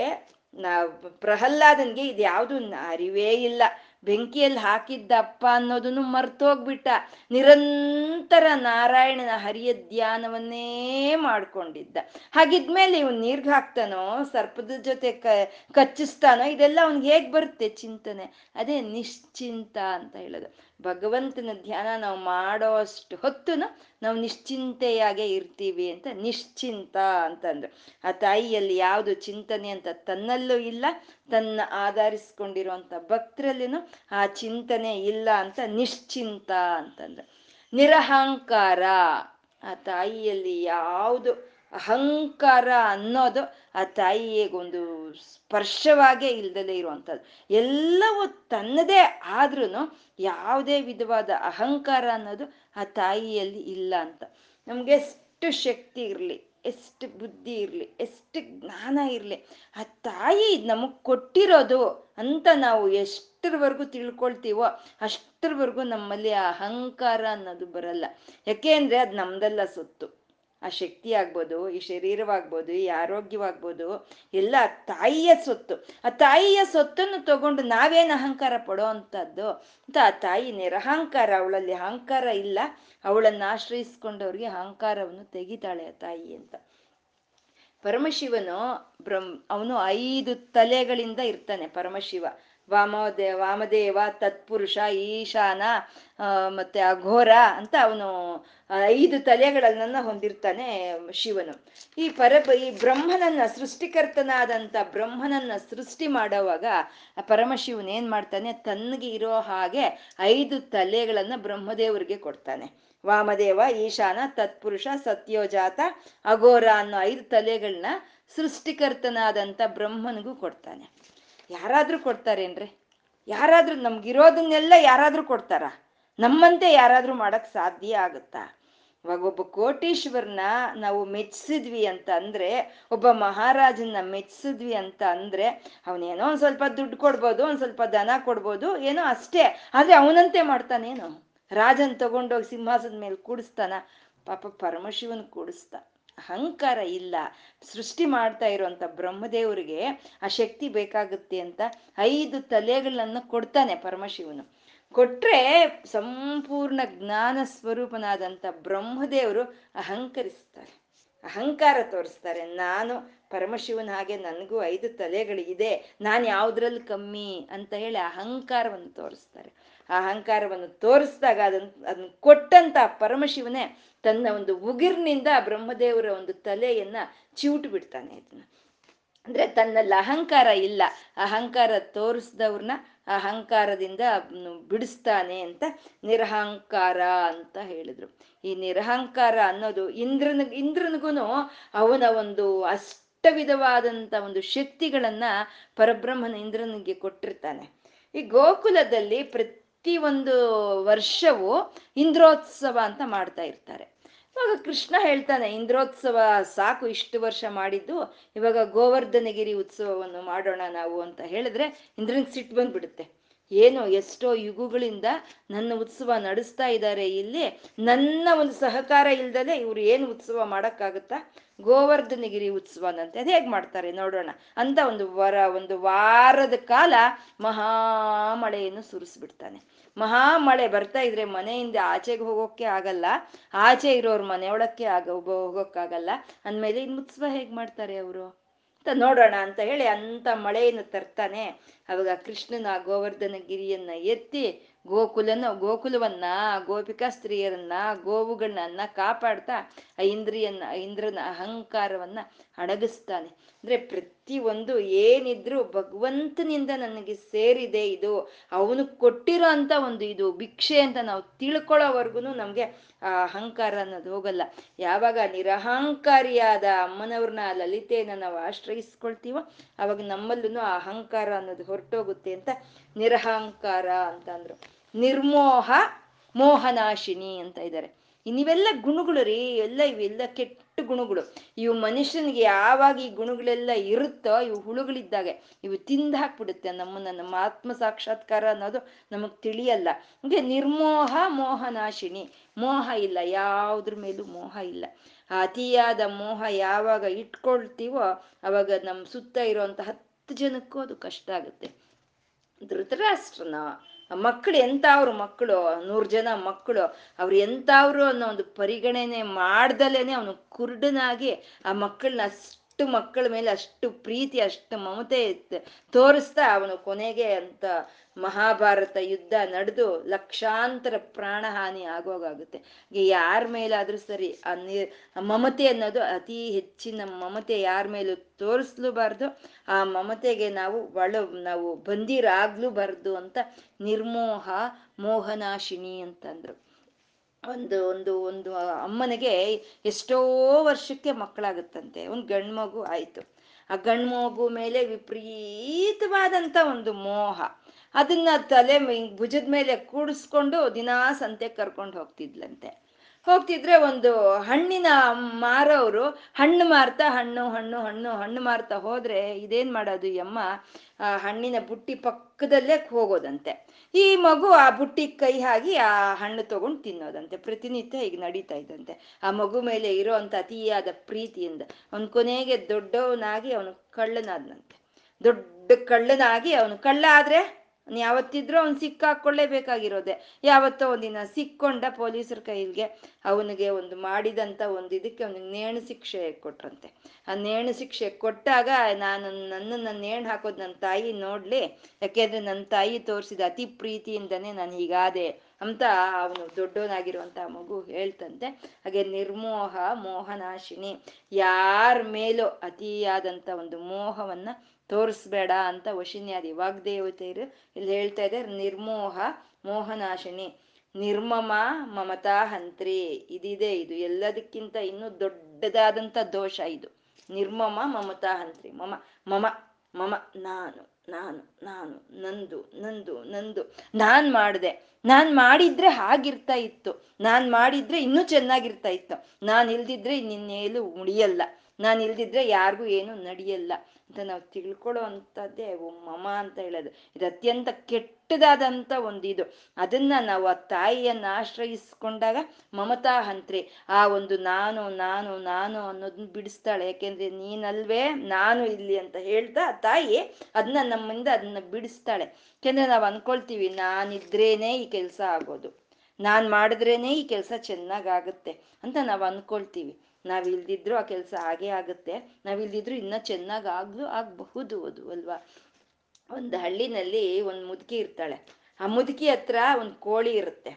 Speaker 1: ನಾ ಪ್ರಹ್ಲಾದನ್ಗೆ ಇದು ಯಾವುದು ಅರಿವೇ ಇಲ್ಲ. ಬೆಂಕಿಯಲ್ಲಿ ಹಾಕಿದ್ದಪ್ಪ ಅನ್ನೋದನ್ನು ಮರ್ತೋಗ್ಬಿಟ್ಟ. ನಿರಂತರ ನಾರಾಯಣನ ಹರಿಯ ಧ್ಯಾನವನ್ನೇ ಮಾಡ್ಕೊಂಡಿದ್ದ. ಹಾಗಿದ್ಮೇಲೆ ಇವನ್ ನೀರ್ಗೆ ಹಾಕ್ತಾನೋ, ಸರ್ಪದ ಜೊತೆ ಕಚ್ಚಿಸ್ತಾನೋ, ಇದೆಲ್ಲ ಅವ್ನಿಗೆ ಹೇಗೆ ಬರುತ್ತೆ ಚಿಂತನೆ? ಅದೇ ನಿಶ್ಚಿಂತ ಅಂತ ಹೇಳೋದು. ಭಗವಂತನ ಧ್ಯಾನ ನಾವು ಮಾಡೋ ಅಷ್ಟು ಹೊತ್ತು ನಾವು ನಿಶ್ಚಿಂತೆಯಾಗೆ ಇರ್ತೀವಿ ಅಂತ ನಿಶ್ಚಿಂತ ಅಂತಂದ್ರು. ಆ ತಾಯಿಯಲ್ಲಿ ಯಾವುದು ಚಿಂತನೆ ಅಂತ ತನ್ನಲ್ಲೂ ಇಲ್ಲ, ತನ್ನ ಆಧರಿಸ್ಕೊಂಡಿರುವಂತ ಭಕ್ತರಲ್ಲಿನೂ ಆ ಚಿಂತನೆ ಇಲ್ಲ ಅಂತ ನಿಶ್ಚಿಂತ ಅಂತಂದ್ರು. ನಿರಹಂಕಾರ, ಆ ತಾಯಿಯಲ್ಲಿ ಯಾವುದು ಅಹಂಕಾರ ಅನ್ನೋದು ಆ ತಾಯಿಗೊಂದು ಸ್ಪರ್ಶವಾಗೇ ಇಲ್ದಲೆ ಇರುವಂಥದ್ದು. ಎಲ್ಲವೂ ತನ್ನದೇ ಆದ್ರೂ ಯಾವುದೇ ವಿಧವಾದ ಅಹಂಕಾರ ಅನ್ನೋದು ಆ ತಾಯಿಯಲ್ಲಿ ಇಲ್ಲ ಅಂತ. ನಮ್ಗೆ ಎಷ್ಟು ಶಕ್ತಿ ಇರಲಿ, ಎಷ್ಟು ಬುದ್ಧಿ ಇರಲಿ, ಎಷ್ಟು ಜ್ಞಾನ ಇರಲಿ, ಆ ತಾಯಿ ನಮಗೆ ಕೊಟ್ಟಿರೋದು ಅಂತ ನಾವು ಎಷ್ಟರವರೆಗೂ ತಿಳ್ಕೊಳ್ತೀವೋ ಅಷ್ಟರವರೆಗೂ ನಮ್ಮಲ್ಲಿ ಆ ಅಹಂಕಾರ ಅನ್ನೋದು ಬರಲ್ಲ. ಯಾಕೆ ಅಂದರೆ ಅದು ನಮ್ದೆಲ್ಲ ಸೊತ್ತು. ಆ ಶಕ್ತಿ ಆಗ್ಬೋದು, ಈ ಶರೀರವಾಗ್ಬೋದು, ಈ ಆರೋಗ್ಯವಾಗ್ಬೋದು, ಎಲ್ಲ ತಾಯಿಯ ಸೊತ್ತು. ಆ ತಾಯಿಯ ಸೊತ್ತನ್ನು ತಗೊಂಡು ನಾವೇನು ಅಹಂಕಾರ ಪಡೋ ಅಂಥದ್ದು ಅಂತ ಆ ತಾಯಿ ನಿರಹಂಕಾರ, ಅವಳಲ್ಲಿ ಅಹಂಕಾರ ಇಲ್ಲ. ಅವಳನ್ನು ಆಶ್ರಯಿಸ್ಕೊಂಡವ್ರಿಗೆ ಅಹಂಕಾರವನ್ನು ತೆಗಿತಾಳೆ ಆ ತಾಯಿ ಅಂತ. ಪರಮಶಿವನು ಬ್ರಹ್ಮ, ಅವನು ಐದು ತಲೆಗಳಿಂದ ಇರ್ತಾನೆ ಪರಮಶಿವ. ವಾಮದೇ ವಾಮದೇವ, ತತ್ಪುರುಷ, ಈಶಾನ ಮತ್ತೆ ಅಘೋರ ಅಂತ ಅವನು ಐದು ತಲೆಗಳನ್ನ ಹೊಂದಿರ್ತಾನೆ ಶಿವನು. ಈ ಪರ, ಈ ಬ್ರಹ್ಮನನ್ನ ಸೃಷ್ಟಿಕರ್ತನಾದಂಥ ಬ್ರಹ್ಮನನ್ನ ಸೃಷ್ಟಿ ಮಾಡೋವಾಗ ಪರಮಶಿವನ್ ಏನ್ ಮಾಡ್ತಾನೆ? ತನ್ಗೆ ಇರೋ ಹಾಗೆ ಐದು ತಲೆಗಳನ್ನ ಬ್ರಹ್ಮದೇವರಿಗೆ ಕೊಡ್ತಾನೆ. ವಾಮದೇವ, ಈಶಾನ, ತತ್ಪುರುಷ, ಸತ್ಯೋಜಾತ, ಅಘೋರ ಅನ್ನೋ ಐದು ತಲೆಗಳನ್ನ ಸೃಷ್ಟಿಕರ್ತನಾದಂಥ ಬ್ರಹ್ಮನಿಗೂ ಕೊಡ್ತಾನೆ. ಯಾರಾದ್ರೂ ಕೊಡ್ತಾರೇನ್ರಿ? ಯಾರಾದ್ರೂ ನಮ್ಗಿರೋದನ್ನೆಲ್ಲ ಯಾರಾದ್ರೂ ಕೊಡ್ತಾರ? ನಮ್ಮಂತೆ ಯಾರಾದ್ರೂ ಮಾಡಕ್ ಸಾಧ್ಯ ಆಗುತ್ತಾ? ಇವಾಗ ಒಬ್ಬ ಕೋಟೀಶ್ವರನ ನಾವು ಮೆಚ್ಚಿಸಿದ್ವಿ ಅಂತ ಅಂದ್ರೆ, ಒಬ್ಬ ಮಹಾರಾಜನ ಮೆಚ್ಚಿಸಿದ್ವಿ ಅಂತ ಅಂದ್ರೆ, ಅವನೇನೋ ಒಂದ್ ಸ್ವಲ್ಪ ದುಡ್ಡು ಕೊಡ್ಬೋದು, ಒಂದ್ ಸ್ವಲ್ಪ ದನ ಕೊಡ್ಬೋದು, ಏನೋ ಅಷ್ಟೇ. ಆದ್ರೆ ಅವನಂತೆ ಮಾಡ್ತಾನೇನು? ರಾಜನ್ ತಗೊಂಡೋಗಿ ಸಿಂಹಾಸದ ಮೇಲೆ ಕೂಡಿಸ್ತಾನ? ಪಾಪ ಪರಮಶಿವನ್ ಕೂಡಿಸ್ತಾ. ಅಹಂಕಾರ ಇಲ್ಲ. ಸೃಷ್ಟಿ ಮಾಡ್ತಾ ಇರುವಂತ ಬ್ರಹ್ಮದೇವರಿಗೆ ಆ ಶಕ್ತಿ ಬೇಕಾಗುತ್ತೆ ಅಂತ ಐದು ತಲೆಗಳನ್ನ ಕೊಡ್ತಾನೆ ಪರಮಶಿವನು. ಕೊಟ್ರೆ ಸಂಪೂರ್ಣ ಜ್ಞಾನ ಸ್ವರೂಪನಾದಂತ ಬ್ರಹ್ಮದೇವರು ಅಹಂಕರಿಸ್ತಾರೆ. ಅಹಂಕಾರ ತೋರಿಸ್ತಾರೆ. ನಾನು ಪರಮಶಿವನ ಹಾಗೆ ನನಗೂ ಐದು ತಲೆಗಳಿದೆ. ನಾನು ಯಾವುದ್ರಲ್ಲಿ ಕಮ್ಮಿ ಅಂತ ಹೇಳಿ ಅಹಂಕಾರವನ್ನು ತೋರಿಸ್ತಾರೆ. ಆ ಅಹಂಕಾರವನ್ನು ತೋರಿಸಿದಾಗ ಅದನ್ನ ಅದನ್ನ ಕೊಟ್ಟಂತ ಪರಮಶಿವನೇ ತನ್ನ ಒಂದು ಉಗಿರ್ನಿಂದ ಬ್ರಹ್ಮದೇವರ ಒಂದು ತಲೆಯನ್ನ ಚಿವುಟು ಬಿಡ್ತಾನೆ ಇದನ್ನ. ಅಂದ್ರೆ ತನ್ನಲ್ಲಿ ಅಹಂಕಾರ ಇಲ್ಲ. ಅಹಂಕಾರ ತೋರಿಸ್ದವ್ರನ್ನ ಅಹಂಕಾರದಿಂದ ಬಿಡಿಸ್ತಾನೆ ಅಂತ ನಿರಹಂಕಾರ ಅಂತ ಹೇಳಿದ್ರು. ಈ ನಿರಹಂಕಾರ ಅನ್ನೋದು ಇಂದ್ರನ ಇಂದ್ರನಿಗೂ ಅವನ ಒಂದು ಅಷ್ಟ ವಿಧವಾದಂತ ಒಂದು ಶಕ್ತಿಗಳನ್ನ ಪರಬ್ರಹ್ಮನ ಇಂದ್ರನಿಗೆ ಕೊಟ್ಟಿರ್ತಾನೆ. ಈ ಗೋಕುಲದಲ್ಲಿ ಪ್ರತಿ ಒಂದು ವರ್ಷವೂ ಇಂದ್ರೋತ್ಸವ ಅಂತ ಮಾಡ್ತಾ ಇರ್ತಾರೆ. ಇವಾಗ ಕೃಷ್ಣ ಹೇಳ್ತಾನೆ, ಇಂದ್ರೋತ್ಸವ ಸಾಕು, ಇಷ್ಟು ವರ್ಷ ಮಾಡಿದ್ದು, ಇವಾಗ ಗೋವರ್ಧನಗಿರಿ ಉತ್ಸವವನ್ನು ಮಾಡೋಣ ನಾವು ಅಂತ ಹೇಳಿದ್ರೆ ಇಂದ್ರನಿಗೆ ಸಿಟ್ಟು ಬಂದ್ಬಿಡುತ್ತೆ. ಏನು ಎಷ್ಟೋ ಯುಗಗಳಿಂದ ನನ್ನ ಉತ್ಸವ ನಡೆಸ್ತಾ ಇದ್ದಾರೆ, ಇಲ್ಲಿ ನನ್ನ ಒಂದು ಸಹಕಾರ ಇಲ್ದಲೆ ಇವ್ರು ಏನು ಉತ್ಸವ ಮಾಡೋಕ್ಕಾಗುತ್ತಾ? ಗೋವರ್ಧನಗಿರಿ ಉತ್ಸವನಂತೆ. ಅದು ಹೇಗೆ ಮಾಡ್ತಾರೆ ನೋಡೋಣ. ಅಂತ ಒಂದು ವರ, ಒಂದು ವಾರದ ಕಾಲ ಮಹಾಮಳೆಯನ್ನು ಸುರಿಸ್ಬಿಡ್ತಾನೆ. ಮಹಾಮಳೆ ಬರ್ತಾ ಇದ್ರೆ ಮನೆಯಿಂದ ಆಚೆಗೆ ಹೋಗೋಕೆ ಆಗಲ್ಲ, ಆಚೆ ಇರೋರು ಮನೆಯೊಳಕ್ಕೆ ಆಗ ಹೋಗೋಕ್ಕಾಗಲ್ಲ. ಅಂದಮೇಲೆ ಇನ್ ಉತ್ಸವ ಹೇಗ್ ಮಾಡ್ತಾರೆ ಅವರು? ಅಂತ ನೋಡೋಣ ಅಂತ ಹೇಳಿ ಅಂತ ಮಳೆಯನ್ನು ತರ್ತಾನೆ. ಅವಾಗ ಕೃಷ್ಣನ ಗೋವರ್ಧನ ಗಿರಿಯನ್ನ ಎತ್ತಿ ಗೋಕುಲನ, ಗೋಕುಲವನ್ನ, ಗೋಪಿಕಾ ಸ್ತ್ರೀಯರನ್ನ, ಗೋವುಗಳನ್ನ ಕಾಪಾಡ್ತಾ ಆ ಇಂದ್ರಿಯನ್ನ, ಇಂದ್ರನ ಅಹಂಕಾರವನ್ನ ಅಡಗಿಸ್ತಾನೆ. ಅಂದ್ರೆ ಪ್ರತಿ ಒಂದು ಏನಿದ್ರು ಭಗವಂತನಿಂದ ನನಗೆ ಸೇರಿದೆ ಇದು, ಅವನು ಕೊಟ್ಟಿರೋ ಅಂತ ಒಂದು ಇದು ಭಿಕ್ಷೆ ಅಂತ ನಾವು ತಿಳ್ಕೊಳ್ಳೋವರೆಗೂ ನಮ್ಗೆ ಆ ಅಹಂಕಾರ ಅನ್ನೋದು ಹೋಗಲ್ಲ. ಯಾವಾಗ ನಿರಹಂಕಾರಿಯಾದ ಅಮ್ಮನವ್ರನ್ನ ಲಲಿತೆಯನ್ನ ನಾವು ಆಶ್ರಯಿಸ್ಕೊಳ್ತೀವೋ, ಅವಾಗ ನಮ್ಮಲ್ಲೂ ಆ ಅಹಂಕಾರ ಅನ್ನೋದು ಹೊರಟೋಗುತ್ತೆ ಅಂತ ನಿರಹಂಕಾರ ಅಂತ ಅಂದ್ರು. ನಿರ್ಮೋಹ ಮೋಹನಾಶಿನಿ ಅಂತ ಇದ್ದಾರೆ. ನೀವೆಲ್ಲ ಗುಣಗಳು ರೀ, ಎಲ್ಲ ಇವೆಲ್ಲ ಕೆಟ್ಟ ಗುಣಗಳು. ಇವು ಮನುಷ್ಯನಿಗೆ ಯಾವಾಗ ಈ ಗುಣಗಳೆಲ್ಲ ಇರುತ್ತೋ, ಇವು ಹುಳುಗಳಿದ್ದಾಗೆ, ಇವು ತಿಂದು ಹಾಕ್ಬಿಡುತ್ತೆ ನಮ್ಮನ್ನ, ನಮ್ಮ ಆತ್ಮ ಸಾಕ್ಷಾತ್ಕಾರ ಅನ್ನೋದು ನಮಗ್ ತಿಳಿಯಲ್ಲ. ಹಂಗೆ ನಿರ್ಮೋಹ ಮೋಹನಾಶಿನಿ ಮೋಹ ಇಲ್ಲ, ಯಾವುದ್ರ ಮೇಲೂ ಮೋಹ ಇಲ್ಲ. ಅತಿಯಾದ ಮೋಹ ಯಾವಾಗ ಇಟ್ಕೊಳ್ತೀವೋ, ಅವಾಗ ನಮ್ಮ ಸುತ್ತ ಇರುವಂತ ಹತ್ತು ಜನಕ್ಕೂ ಅದು ಕಷ್ಟ ಆಗುತ್ತೆ. ಧೃತರಾಷ್ಟ್ರನ ಮಕ್ಕಳು ಎಂತಾವ್ರು ಮಕ್ಕಳು ನೂರು ಜನ ಮಕ್ಕಳು ಅವ್ರು ಅವರು ಅನ್ನೋ ಒಂದು ಪರಿಗಣನೆ ಮಾಡ್ದಲೇನೆ ಅವನು ಕುರುಡನಾಗಿ ಆ ಮಕ್ಕಳನ್ನ ಅಷ್ಟು ಮಕ್ಕಳ ಮೇಲೆ ಅಷ್ಟು ಪ್ರೀತಿ, ಅಷ್ಟು ಮಮತೆ ತೋರಿಸ್ತಾ ಅವನು ಕೊನೆಗೆ ಅಂತ ಮಹಾಭಾರತ ಯುದ್ಧ ನಡೆದು ಲಕ್ಷಾಂತರ ಪ್ರಾಣಹಾನಿ ಆಗೋಗಾಗುತ್ತೆ. ಯಾರ ಮೇಲಾದ್ರೂ ಸರಿ ಆ ನಿ ಮಮತೆ ಅನ್ನೋದು ಅತಿ ಹೆಚ್ಚಿನ ಮಮತೆ ಯಾರ ಮೇಲೂ ತೋರಿಸ್ಲೂಬಾರ್ದು. ಆ ಮಮತೆಗೆ ನಾವು ಒಳ, ನಾವು ಬಂದಿರಾಗ್ಲೂಬಾರ್ದು ಅಂತ ನಿರ್ಮೋಹ ಮೋಹನಾಶಿನಿ ಅಂತಂದ್ರು. ಒಂದು ಒಂದು ಒಂದು ಅಮ್ಮನಿಗೆ ಎಷ್ಟೋ ವರ್ಷಕ್ಕೆ ಮಕ್ಕಳಾಗುತ್ತಂತೆ. ಒಂದು ಗಂಡು ಮಗು ಆಯಿತು. ಆ ಗಂಡು ಮಗು ಮೇಲೆ ವಿಪರೀತವಾದಂಥ ಒಂದು ಮೋಹ. ಅದನ್ನ ತಲೆ ಭುಜದ ಮೇಲೆ ಕೂಡಿಸ್ಕೊಂಡು ದಿನಾ ಸಂತೆ ಕರ್ಕೊಂಡು ಹೋಗ್ತಿದ್ಲಂತೆ. ಹೋಗ್ತಿದ್ರೆ ಒಂದು ಹಣ್ಣಿನ ಮಾರೋರು ಹಣ್ಣು ಮಾರ್ತಾ ಹಣ್ಣು ಹಣ್ಣು ಹಣ್ಣು ಹಣ್ಣು ಮಾರ್ತಾ ಹೋದ್ರೆ ಇದೇನ್ ಮಾಡೋದು ಈ ಅಮ್ಮ? ಹಣ್ಣಿನ ಬುಟ್ಟಿ ಪಕ್ಕದಲ್ಲೇ ಹೋಗೋದಂತೆ. ಈ ಮಗು ಆ ಬುಟ್ಟಿ ಕೈ ಹಾಕಿ ಆ ಹಣ್ಣು ತಗೊಂಡು ತಿನ್ನೋದಂತೆ. ಪ್ರತಿನಿತ್ಯ ಈಗ ನಡೀತಾ ಇದ್ದಂತೆ. ಆ ಮಗು ಮೇಲೆ ಇರೋ ಅಂತ ಅತಿಯಾದ ಪ್ರೀತಿಯಿಂದ ಅವನ್ ಕೊನೆಗೆ ದೊಡ್ಡವನಾಗಿ ಅವನು ಕಳ್ಳನಾದ್ನಂತೆ. ದೊಡ್ಡ ಕಳ್ಳನಾಗಿ ಅವನು ಕಳ್ಳ ಆದ್ರೆ ಯಾವತ್ತಿದ್ರೂ ಅವ್ನು ಸಿಕ್ಕಾಕೊಳ್ಳೇಬೇಕಾಗಿರೋದೆ ಯಾವತ್ತೋ ಒಂದಿನ ಸಿಕ್ಕೊಂಡ ಪೊಲೀಸರ ಕೈಗೆ ಅವನಿಗೆ ಒಂದು ಮಾಡಿದಂತ ಒಂದು ಇದಕ್ಕೆ ಅವನಿಗೆ ನೇಣು ಶಿಕ್ಷೆ ಕೊಟ್ರಂತೆ. ಆ ನೇಣು ಶಿಕ್ಷೆ ಕೊಟ್ಟಾಗ ನಾನು ನನ್ನನ್ನು ನೇಣು ಹಾಕೋದು ನನ್ನ ತಾಯಿ ನೋಡ್ಲಿ. ಯಾಕೆಂದ್ರೆ ನನ್ನ ತಾಯಿ ತೋರಿಸಿದ ಅತಿ ಪ್ರೀತಿಯಿಂದನೇ ನಾನು ಹೀಗಾದೆ ಅಂತ ಅವನು ದೊಡ್ಡವನಾಗಿರುವಂತ ಮಗು ಹೇಳ್ತಂತೆ. ಹಾಗೆ ನಿರ್ಮೋಹ ಮೋಹನಾಶಿನಿ ಯಾರ ಮೇಲೂ ಅತಿಯಾದಂತ ಒಂದು ಮೋಹವನ್ನ ತೋರಿಸ್ಬೇಡ ಅಂತ ವಶಿನ್ಯಾದಿ ವಾಗ್ದೇವತೆಯರು ಇಲ್ಲಿ ಹೇಳ್ತಾ ಇದ್ದಾರೆ, ನಿರ್ಮೋಹ ಮೋಹನಾಶಿನಿ. ನಿರ್ಮಮ ಮಮತಾ ಹಂತ್ರಿ. ಇದಿದೆ ಇದು ಎಲ್ಲದಕ್ಕಿಂತ ಇನ್ನೂ ದೊಡ್ಡದಾದಂಥ ದೋಷ ಇದು. ನಿರ್ಮಮ ಮಮತಾ ಹಂತ್ರಿ. ಮಮ ಮಮ ಮಮ, ನಾನು ನಾನು ನಾನು, ನಂದು ನಂದು ನಂದು. ನಾನ್ ಮಾಡಿದೆ. ನಾನ್ ಮಾಡಿದ್ರೆ ಹಾಗಿರ್ತಾ ಇತ್ತು. ನಾನ್ ಮಾಡಿದ್ರೆ ಇನ್ನೂ ಚೆನ್ನಾಗಿರ್ತಾ ಇತ್ತು. ನಾನ್ ಇಲ್ದಿದ್ರೆ ನಿನ್ನೇಲು ಉಳಿಯಲ್ಲ. ನಾನು ಇಲ್ದಿದ್ರೆ ಯಾರಿಗೂ ಏನು ನಡೆಯಲ್ಲ. ಅಂತ ನಾವು ತಿಳ್ಕೊಳ್ಳೋ ಅಂಥದ್ದೇ ಮಮ ಅಂತ ಹೇಳೋದು. ಇದು ಅತ್ಯಂತ ಕೆಟ್ಟದಾದಂಥ ಒಂದು ಇದು ಅದನ್ನ ನಾವು ಆ ತಾಯಿಯನ್ನ ಆಶ್ರಯಿಸ್ಕೊಂಡಾಗ ಮಮತಾ ಹಂತ್ರಿ, ಆ ಒಂದು ನಾನು ನಾನು ನಾನು ಅನ್ನೋದನ್ನ ಬಿಡಿಸ್ತಾಳೆ. ಯಾಕೆಂದ್ರೆ ನೀನಲ್ವೇ, ನಾನು ಇಲ್ಲಿ ಅಂತ ಹೇಳ್ತಾ ತಾಯಿ ಅದನ್ನ ನಮ್ಮಿಂದ ಅದನ್ನ ಬಿಡಿಸ್ತಾಳೆ. ಯಾಕೆಂದ್ರೆ ನಾವು ಅನ್ಕೊಳ್ತೀವಿ, ನಾನಿದ್ರೇನೆ ಈ ಕೆಲಸ ಆಗೋದು. ನಾನ್ ಮಾಡಿದ್ರೇನೆ ಈ ಕೆಲಸ ಚೆನ್ನಾಗಾಗುತ್ತೆ ಅಂತ ನಾವು ಅನ್ಕೊಳ್ತೀವಿ. ನಾವ್ ಇಲ್ದಿದ್ರು ಆ ಕೆಲಸ ಹಾಗೆ ಆಗುತ್ತೆ. ನಾವ್ ಇಲ್ದಿದ್ರು ಇನ್ನ ಚೆನ್ನಾಗ್ ಆಗ್ಲು ಆಗಬಹುದು ಅದು ಅಲ್ವಾ? ಒಂದು ಹಳ್ಳಿನಲ್ಲಿ ಒಂದು ಮುದುಕಿ ಇರ್ತಾಳೆ. ಆ ಮುದುಕಿ ಹತ್ರ ಒಂದು ಕೋಳಿ ಇರುತ್ತೆ.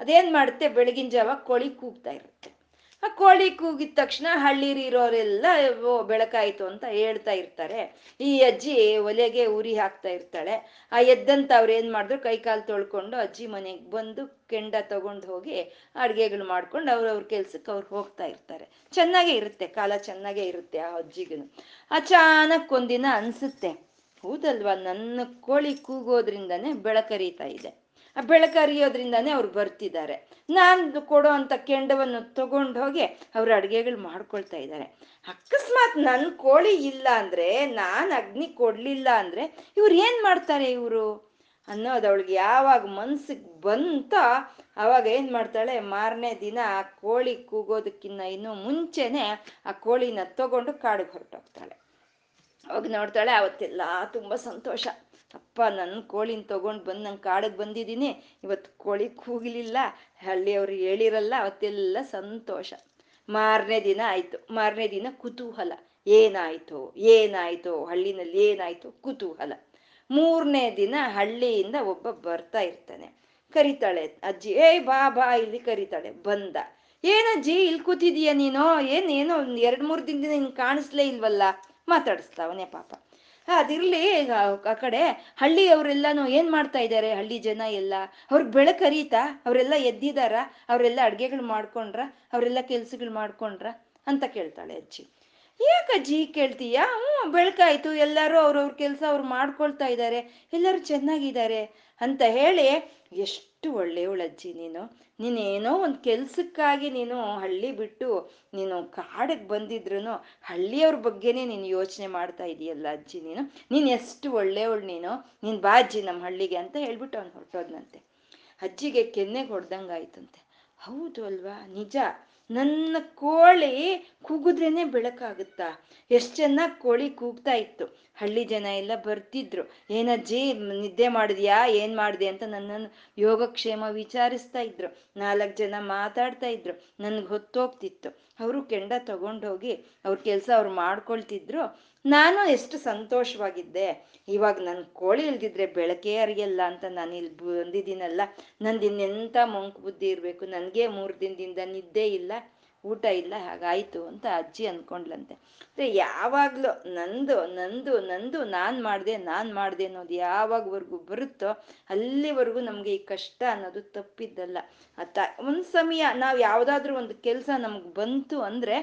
Speaker 1: ಅದೇನ್ ಮಾಡುತ್ತೆ? ಬೆಳಗಿನ ಜಾವ ಕೋಳಿ ಕೂಗ್ತಾ ಇರುತ್ತೆ. ಆ ಕೋಳಿ ಕೂಗಿದ ತಕ್ಷಣ ಹಳ್ಳೀರಿರೋರೆಲ್ಲ ಓ, ಬೆಳಕಾಯಿತು ಅಂತ ಹೇಳ್ತಾ ಇರ್ತಾರೆ. ಈ ಅಜ್ಜಿ ಒಲೆಗೆ ಉರಿ ಹಾಕ್ತಾ ಇರ್ತಾಳೆ. ಆ ಎದ್ದಂತ ಅವ್ರು ಏನ್ ಮಾಡಿದ್ರು, ಕೈ ಕಾಲು ತೊಳ್ಕೊಂಡು ಅಜ್ಜಿ ಮನೆಗೆ ಬಂದು ಕೆಂಡ ತಗೊಂಡು ಹೋಗಿ ಅಡ್ಗೆಗಳು ಮಾಡ್ಕೊಂಡು ಅವ್ರವ್ರ ಕೆಲ್ಸಕ್ಕೆ ಅವ್ರು ಹೋಗ್ತಾ ಇರ್ತಾರೆ. ಚೆನ್ನಾಗೇ ಇರುತ್ತೆ, ಕಾಲ ಚೆನ್ನಾಗೇ ಇರುತ್ತೆ ಆ ಅಜ್ಜಿಗೂ ಅಚಾನಕ್ ಒಂದಿನ ಅನ್ಸುತ್ತೆ, ಹೌದಲ್ವಾ, ನನ್ನ ಕೋಳಿ ಕೂಗೋದ್ರಿಂದನೇ ಬೆಳಕರಿತಾ ಇದೆ. ಆ ಬೆಳಕರಿಯೋದ್ರಿಂದಾನೇ ಅವ್ರು ಬರ್ತಿದ್ದಾರೆ. ನಾನು ಕೊಡೋ ಅಂತ ಕೆಂಡವನ್ನು ತಗೊಂಡು ಹೋಗಿ ಅವ್ರ ಅಡುಗೆಗಳು ಮಾಡ್ಕೊಳ್ತಾ ಇದ್ದಾರೆ. ಅಕಸ್ಮಾತ್ ನನ್ನ ಕೋಳಿ ಇಲ್ಲ ಅಂದ್ರೆ, ನಾನು ಅಗ್ನಿ ಕೊಡ್ಲಿಲ್ಲ ಅಂದ್ರೆ ಇವ್ರು ಏನ್ ಮಾಡ್ತಾರೆ ಇವರು? ಅನ್ನೋದು ಅವಳಿಗೆ ಯಾವಾಗ ಮನ್ಸಿಗೆ ಬಂತ, ಅವಾಗ ಏನ್ ಮಾಡ್ತಾಳೆ? ಮಾರನೇ ದಿನ ಆ ಕೋಳಿ ಕೂಗೋದಕ್ಕಿನ್ನ ಇನ್ನೂ ಮುಂಚೆನೆ ಆ ಕೋಳಿನ ತಗೊಂಡು ಕಾಡಿಗೆ ಹೊರಟೋಗ್ತಾಳೆ. ಅವಾಗ ನೋಡ್ತಾಳೆ, ಅವತ್ತೆಲ್ಲ ತುಂಬಾ ಸಂತೋಷ. ಅಪ್ಪ ನನ್ನ ಕೋಳಿನ ತಗೊಂಡು ಬಂದು ನಂಗೆ ಕಾಡಿಗೆ ಬಂದಿದ್ದೀನಿ ಇವತ್ತು ಕೋಳಿ ಕೂಗಲಿಲ್ಲ. ಹಳ್ಳಿಯವ್ರು ಹೇಳಿರಲ್ಲ, ಅವತ್ತೆಲ್ಲ ಸಂತೋಷ. ಮಾರನೇ ದಿನ ಆಯ್ತು. ಮಾರನೇ ದಿನ ಕುತೂಹಲ. ಏನಾಯ್ತು ಏನಾಯ್ತು, ಹಳ್ಳಿನಲ್ಲಿ ಏನಾಯ್ತು ಕುತೂಹಲ. ಮೂರನೇ ದಿನ ಹಳ್ಳಿಯಿಂದ ಒಬ್ಬ ಬರ್ತಾ ಇರ್ತಾನೆ. ಕರಿತಾಳೆ, ಅಜ್ಜಿ, ಏಯ್ ಬಾ ಬಾ, ಇಲ್ಲಿ ಕರಿತಾಳೆ. ಬಂದ. ಏನಜ್ಜಿ ಇಲ್ಲಿ ಕೂತಿದೀಯ ನೀನು? ಏನೇನೋ ಎರಡ್ ಮೂರ್ ದಿನದಿಂದ ನೀನು ಕಾಣಿಸ್ಲೇ ಇಲ್ವಲ್ಲ? ಮಾತಾಡಿಸ್ತಾವನೆ ಪಾಪ. ಅದಿರ್ಲಿ ಆ ಕಡೆ ಹಳ್ಳಿಯವರೆಲ್ಲಾನು ಏನ್ ಮಾಡ್ತಾ ಇದ್ದಾರೆ ಹಳ್ಳಿ ಜನ ಎಲ್ಲ. ಅವ್ರಿಗೆ ಬೆಳಕರಿತಾ ಅವರೆಲ್ಲ ಎದ್ದಿದಾರ? ಅವರೆಲ್ಲ ಅಡ್ಗೆಗಳು ಮಾಡ್ಕೊಂಡ್ರ? ಅವರೆಲ್ಲ ಕೆಲ್ಸಗಳು ಮಾಡ್ಕೊಂಡ್ರ? ಅಂತ ಕೇಳ್ತಾಳೆ ಅಜ್ಜಿ. ಯಾಕಜ್ಜಿ ಕೇಳ್ತೀಯ? ಹ್ಞೂ ಬೆಳಕಾಯ್ತು. ಎಲ್ಲರೂ ಅವ್ರವ್ರ ಕೆಲಸ ಅವ್ರು ಮಾಡ್ಕೊಳ್ತಾ ಇದ್ದಾರೆ ಎಲ್ಲರೂ ಚೆನ್ನಾಗಿದ್ದಾರೆ ಅಂತ ಹೇಳಿ, ಎಷ್ಟು ಒಳ್ಳೆಯವಳಜ್ಜಿ ನೀನು. ನೀನೇನೋ ಒಂದು ಕೆಲ್ಸಕ್ಕಾಗಿ ನೀನು ಹಳ್ಳಿ ಬಿಟ್ಟು ನೀನು ಕಾಡಿಗೆ ಬಂದಿದ್ರು ಹಳ್ಳಿಯವ್ರ ಬಗ್ಗೆನೇ ನೀನು ಯೋಚನೆ ಮಾಡ್ತಾ ಇದೀಯಲ್ಲ ಅಜ್ಜಿ ನೀನು. ನೀನು ಎಷ್ಟು ಒಳ್ಳೆಯವಳು ನೀನು. ನೀನು ಬಾ ಅಜ್ಜಿ ನಮ್ಮ ಹಳ್ಳಿಗೆ ಅಂತ ಹೇಳ್ಬಿಟ್ಟು ಅವ್ನು ಹೊರಟೋದ್ನಂತೆ. ಅಜ್ಜಿಗೆ ಕೆನ್ನೆಗೆ ಹೊಡೆದಂಗಾಯ್ತಂತೆ. ಹೌದು ಅಲ್ವಾ? ನಿಜ. ನನ್ನ ಕೋಳಿ ಕೂಗಿದ್ರೇನೆ ಬೆಳಕಾಗುತ್ತಾ? ಎಷ್ಟು ಚೆನ್ನಾಗಿ ಕೋಳಿ ಕೂಗ್ತಾ ಇತ್ತು. ಹಳ್ಳಿ ಜನ ಎಲ್ಲ ಬರ್ತಿದ್ರು. ಏನಜ್ಜಿ, ನಿದ್ದೆ ಮಾಡಿದ್ಯಾ? ಏನ್ ಮಾಡಿದೆ ಅಂತ ನನ್ನನ್ನು ಯೋಗಕ್ಷೇಮ ವಿಚಾರಿಸ್ತಾ ಇದ್ರು. ನಾಲ್ಕು ಜನ ಮಾತಾಡ್ತಾ ಇದ್ರು. ನನ್ಗೆ ಹೊತ್ತೋಗ್ತಿತ್ತು. ಅವರು ಕೆಂಡ ತಗೊಂಡೋಗಿ ಅವ್ರ ಕೆಲಸ ಅವ್ರು ಮಾಡ್ಕೊಳ್ತಿದ್ರು. ನಾನು ಎಷ್ಟು ಸಂತೋಷವಾಗಿದ್ದೆ. ಇವಾಗ ನನ್ನ ಕೋಳಿ ಇಲ್ದಿದ್ರೆ ಬೆಳಕೇ ಅರಿಯಲ್ಲ ಅಂತ ನಾನು ಇಲ್ಲಿ ಬಂದಿದ್ದೀನಲ್ಲ. ನಂದು ಇನ್ನೆಂಥ ಮಂಕ್ ಬುದ್ಧಿ ಇರಬೇಕು. ನನಗೆ ಮೂರು ದಿನದಿಂದ ನಿದ್ದೆ ಇಲ್ಲ, ಊಟ ಇಲ್ಲ. ಹಾಗಾಯ್ತು ಅಂತ ಅಜ್ಜಿ ಅಂದ್ಕೊಂಡ್ಲಂತೆ ಅಂದ್ರೆ ಯಾವಾಗ್ಲೂ ನಂದು ನಂದು ನಂದು ನಾನು ಮಾಡ್ದೆ ನಾನು ಮಾಡ್ದೆ ಅನ್ನೋದು ಯಾವಾಗವರೆಗೂ ಬರುತ್ತೋ ಅಲ್ಲಿವರೆಗೂ ನಮಗೆ ಈ ಕಷ್ಟ ಅನ್ನೋದು ತಪ್ಪಿದ್ದಲ್ಲ. ಅತ್ತ ಒಂದು ಸಮಯ ನಾವು ಯಾವುದಾದ್ರೂ ಒಂದು ಕೆಲಸ ನಮ್ಗೆ ಬಂತು ಅಂದ್ರೆ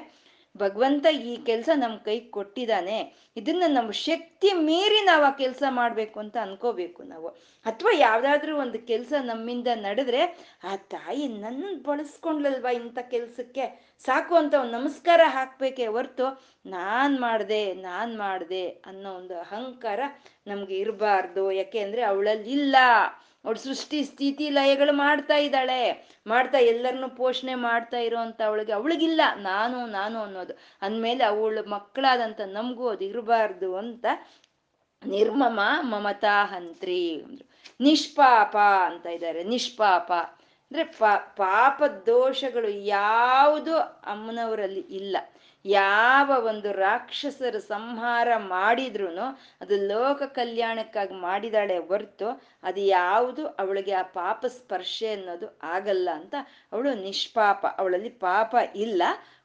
Speaker 1: ಭಗವಂತ ಈ ಕೆಲಸ ನಮ್ಮ ಕೈ ಕೊಟ್ಟಿದ್ದಾನೆ ಇದನ್ನ ನಮ್ಮ ಶಕ್ತಿ ಮೀರಿ ನಾವು ಆ ಕೆಲಸ ಮಾಡ್ಬೇಕು ಅಂತ ಅನ್ಕೋಬೇಕು ನಾವು. ಅಥವಾ ಯಾವ್ದಾದ್ರು ಒಂದು ಕೆಲಸ ನಮ್ಮಿಂದ ನಡೆದ್ರೆ, ಆ ತಾಯಿ ನನ್ನ ಬಳಸ್ಕೊಂಡ್ಲಲ್ವಾ ಇಂಥ ಕೆಲ್ಸಕ್ಕೆ? ಸಾಕು ಅಂತ ಒಂದು ನಮಸ್ಕಾರ ಹಾಕ್ಬೇಕೆ ಹೊರ್ತು, ನಾನ್ ಮಾಡ್ದೆ ನಾನ್ ಮಾಡ್ದೆ ಅನ್ನೋ ಒಂದು ಅಹಂಕಾರ ನಮ್ಗೆ ಇರಬಾರ್ದು. ಯಾಕೆ ಅಂದ್ರೆ ಅವಳಲ್ಲಿ ಇಲ್ಲ. ಅವಳು ಸೃಷ್ಟಿ ಸ್ಥಿತಿ ಲಯಗಳು ಮಾಡ್ತಾ ಇದ್ದಾಳೆ. ಮಾಡ್ತಾ ಎಲ್ಲರನ್ನು ಪೋಷಣೆ ಮಾಡ್ತಾ ಇರೋ ಅಂತ ಅವಳಿಗೆ ಅವಳಿಗಿಲ್ಲ. ನಾನು ನಾನು ಅನ್ನೋದು. ಅಂದ್ಮೇಲೆ ಅವಳು ಮಕ್ಕಳಾದಂತ ನಮಗೂ ಅದು ಇರಬಾರ್ದು ಅಂತ ನಿರ್ಮಮ ಮಮತಾ ಹಂತ್ರಿ ನಿಷ್ಪಾಪ ಅಂತ ಇದ್ದಾರೆ. ನಿಷ್ಪಾಪ. ಅಂದ್ರೆ ಪಾಪ ದೋಷಗಳು ಯಾವುದು ಅಮ್ಮನವರಲ್ಲಿ ಇಲ್ಲ. ಯಾವ ಒಂದು ರಾಕ್ಷಸರ ಸಂಹಾರ ಮಾಡಿದ್ರು ಅದು ಲೋಕ ಕಲ್ಯಾಣಕ್ಕಾಗಿ ಮಾಡಿದಾಳೆ ಹೊರ್ತು ಅದು ಯಾವುದು ಅವಳಿಗೆ ಆ ಪಾಪ ಸ್ಪರ್ಶೆ ಅನ್ನೋದು ಆಗಲ್ಲ ಅಂತ ಅವಳು ನಿಷ್ಪಾಪ. ಅವಳಲ್ಲಿ ಪಾಪ ಇಲ್ಲ.